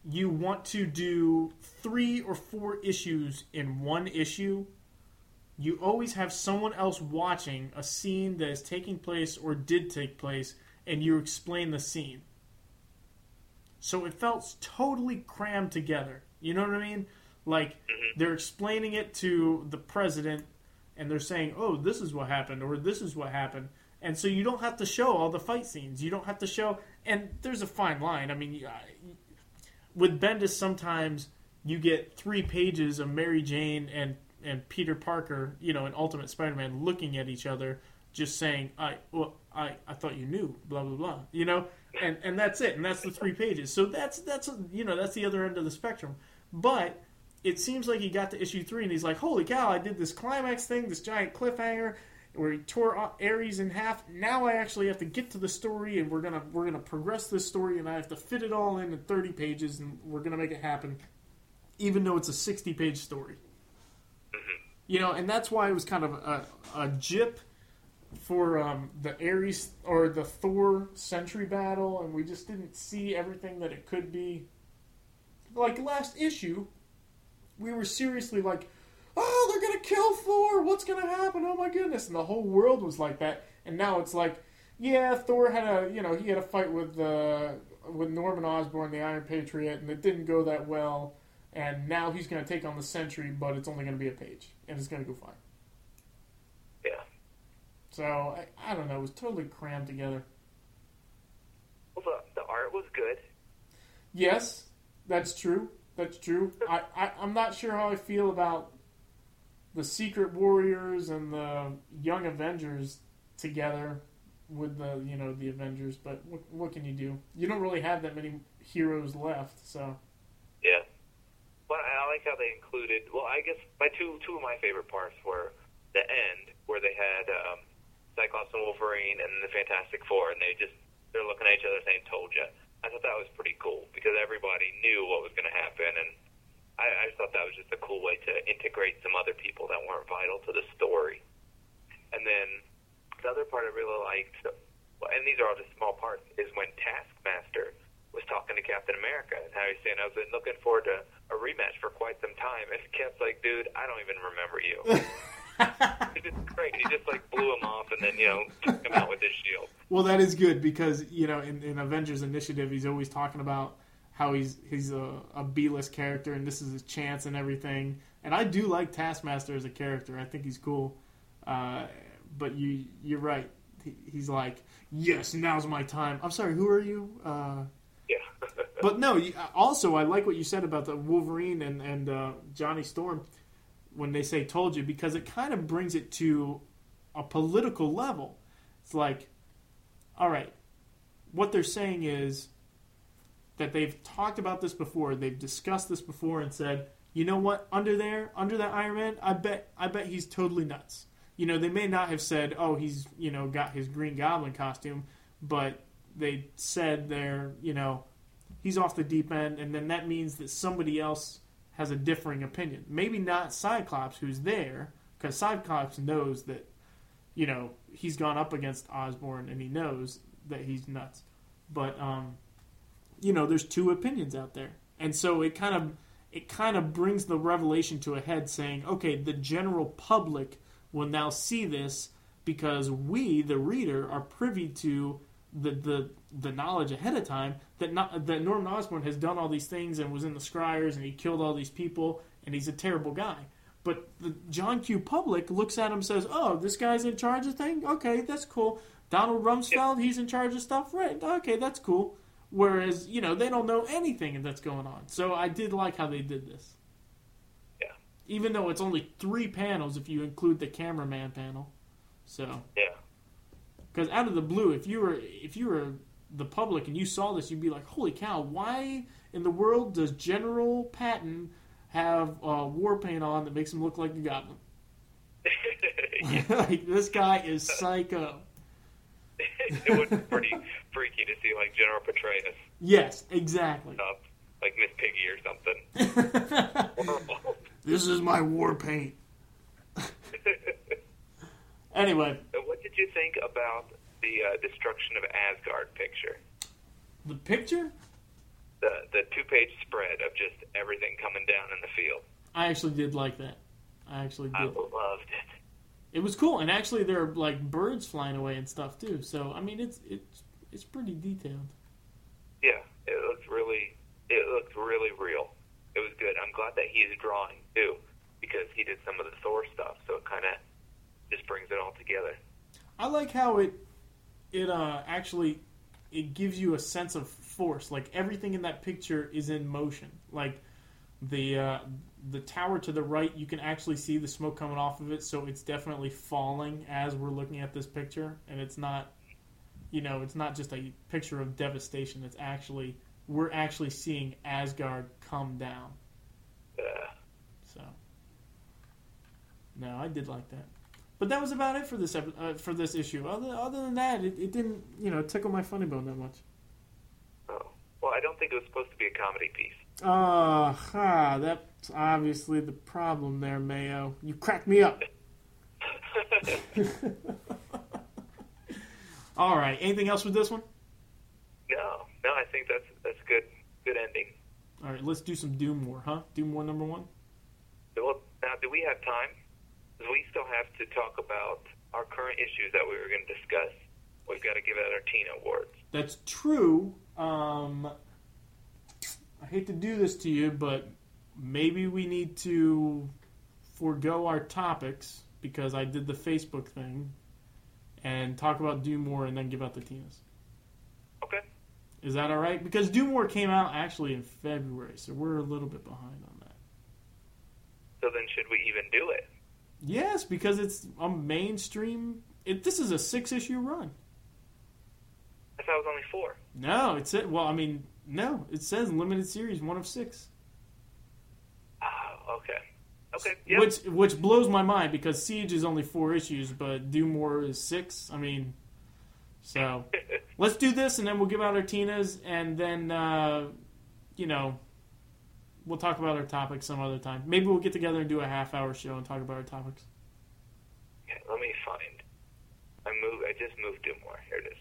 you want to do three or four issues in one issue, you always have someone else watching a scene that is taking place or did take place, and you explain the scene. So it felt totally crammed together. You know what I mean? Like mm-hmm. they're explaining it to the president and they're saying, "Oh, this is what happened," or "This is what happened," and so you don't have to show all the fight scenes. You don't have to show, and there's a fine line. I mean, with Bendis, sometimes you get three pages of Mary Jane and and Peter Parker, you know, and Ultimate Spider-Man looking at each other, just saying, "I well, I I thought you knew," blah blah blah. You know, and and that's it, and that's the three pages. So that's that's you know that's the other end of the spectrum. But it seems like he got to issue three, and he's like, "Holy cow! I did this climax thing, this giant cliffhanger." Where he tore Ares in half. Now I actually have to get to the story, and we're gonna we're gonna progress this story, and I have to fit it all in in thirty pages, and we're gonna make it happen, even though it's a sixty page story. Mm-hmm. You know, and that's why it was kind of a, a jip for um, the Ares or the Thor Sentry battle, and we just didn't see everything that it could be. Like last issue, we were seriously like, "Oh, they're gonna kill Thor! What's gonna happen? Oh my goodness!" And the whole world was like that. And now it's like, yeah, Thor had a you know he had a fight with uh, with Norman Osborn, the Iron Patriot, and it didn't go that well. And now he's gonna take on the Sentry, but it's only gonna be a page, and it's gonna go fine. Yeah. So I, I don't know. It was totally crammed together. Well, the, the art was good. Yes, that's true. That's true. I, I I'm not sure how I feel about the Secret Warriors and the Young Avengers together with the you know the Avengers, but what, what can you do? You don't really have that many heroes left, so. Yeah. Well, I like how they included. Well, I guess my two two of my favorite parts were the end where they had um, Cyclops and Wolverine and the Fantastic Four, and they just they're looking at each other saying "Told you." I thought that was pretty cool because everybody knew what was going to happen, and I, I just thought that was just a cool way to integrate some other people that weren't vital to the story. And then the other part I really liked, and these are all just small parts, is when Taskmaster was talking to Captain America and how he's saying, "I've been looking forward to a rematch for quite some time," and Cap's like, "Dude, I don't even remember you." it's just great. He just like blew him off and then you know took him out with his shield. Well, that is good because you know in, in Avengers Initiative, he's always talking about how he's he's a, a B-list character and this is his chance and everything. And I do like Taskmaster as a character. I think he's cool. Uh, but you you're right. He, he's like, yes, now's my time. I'm sorry, who are you? Uh, Yeah. but no, you- also I like what you said about the Wolverine and and uh, Johnny Storm when they say "told you" because it kind of brings it to a political level. It's like, all right, what they're saying is that they've talked about this before, they've discussed this before, and said, you know what, under there, under that Iron Man, I bet, I bet he's totally nuts. You know, they may not have said, oh, he's you know got his Green Goblin costume, but they said they're you know he's off the deep end, and then that means that somebody else has a differing opinion. Maybe not Cyclops, who's there, because Cyclops knows that, you know, he's gone up against Osborn and he knows that he's nuts. But, um, you know, there's two opinions out there, and so it kind of it kind of brings the revelation to a head, saying, okay, the general public will now see this because we, the reader, are privy to the the the knowledge ahead of time that not, that Norman Osborn has done all these things and was in the Scryers and he killed all these people and he's a terrible guy. But the John Q. public looks at him and says, "Oh, this guy's in charge of things. Okay, that's cool. Donald Rumsfeld, he's in charge of stuff. Right? Okay, that's cool." Whereas you know they don't know anything that's going on. So I did like how they did this. Yeah. Even though it's only three panels if you include the cameraman panel. So Yeah. because out of the blue, if you were if you were the public and you saw this, you'd be like, "Holy cow! Why in the world does General Patton have uh, war paint on that makes him look like a goblin? like this guy is psycho." it would be pretty freaky to see like General Petraeus Yes, exactly. up like Miss Piggy or something. This is my war paint. Anyway, what did you think about the uh, destruction of Asgard picture? the picture The the two page spread of just everything coming down in the field. I actually did like that. I actually I did. loved it. It was cool, and actually there are like birds flying away and stuff too. So I mean, it's it's it's pretty detailed. Yeah, it looked really it looked really real. It was good. I'm glad that he's drawing too, because he did some of the Thor stuff, so it kind of just brings it all together. I like how it it uh actually it gives you a sense of force. Like everything in that picture is in motion. Like the uh, the tower to the right, you can actually see the smoke coming off of it, so it's definitely falling as we're looking at this picture, and it's not, you know, it's not just a picture of devastation. It's actually we're actually seeing Asgard come down. Yeah. So, no, I did like that. But that was about it for this epi- uh, for this issue. Other other than that, it, it didn't you know tickle my funny bone that much. oh, well, I don't think it was supposed to be a comedy piece. Uh, ha, that's obviously the problem there, Mayo. You cracked me up. All right. Anything else with this one? no, no, I think that's that's a good good ending. All right. Let's do some Doomwar, huh? Doomwar number one. Well, now, do we have time? we still have to talk about our current issues that we were going to discuss. We've got to give out our Teen Awards. That's true. Um, I hate to do this to you, but maybe we need to forego our topics because I did the Facebook thing and talk about Doomwar and then give out the Tinas. Okay. Is that all right? Because Doomwar came out actually in February, so we're a little bit behind on that. So then, should we even do it? Yes, because it's a mainstream. It, this is a six issue run. I thought it was only four. No, it's it. Well, I mean, no, it says limited series, one of six. Oh, okay. Okay. Yeah. Which which blows my mind because Siege is only four issues, but Doomwar is six. I mean, so let's do this, and then we'll give out our Tinas, and then uh, you know we'll talk about our topics some other time. Maybe we'll get together and do a half hour show and talk about our topics. Okay, let me find. I moved. I just moved to more. Here it is.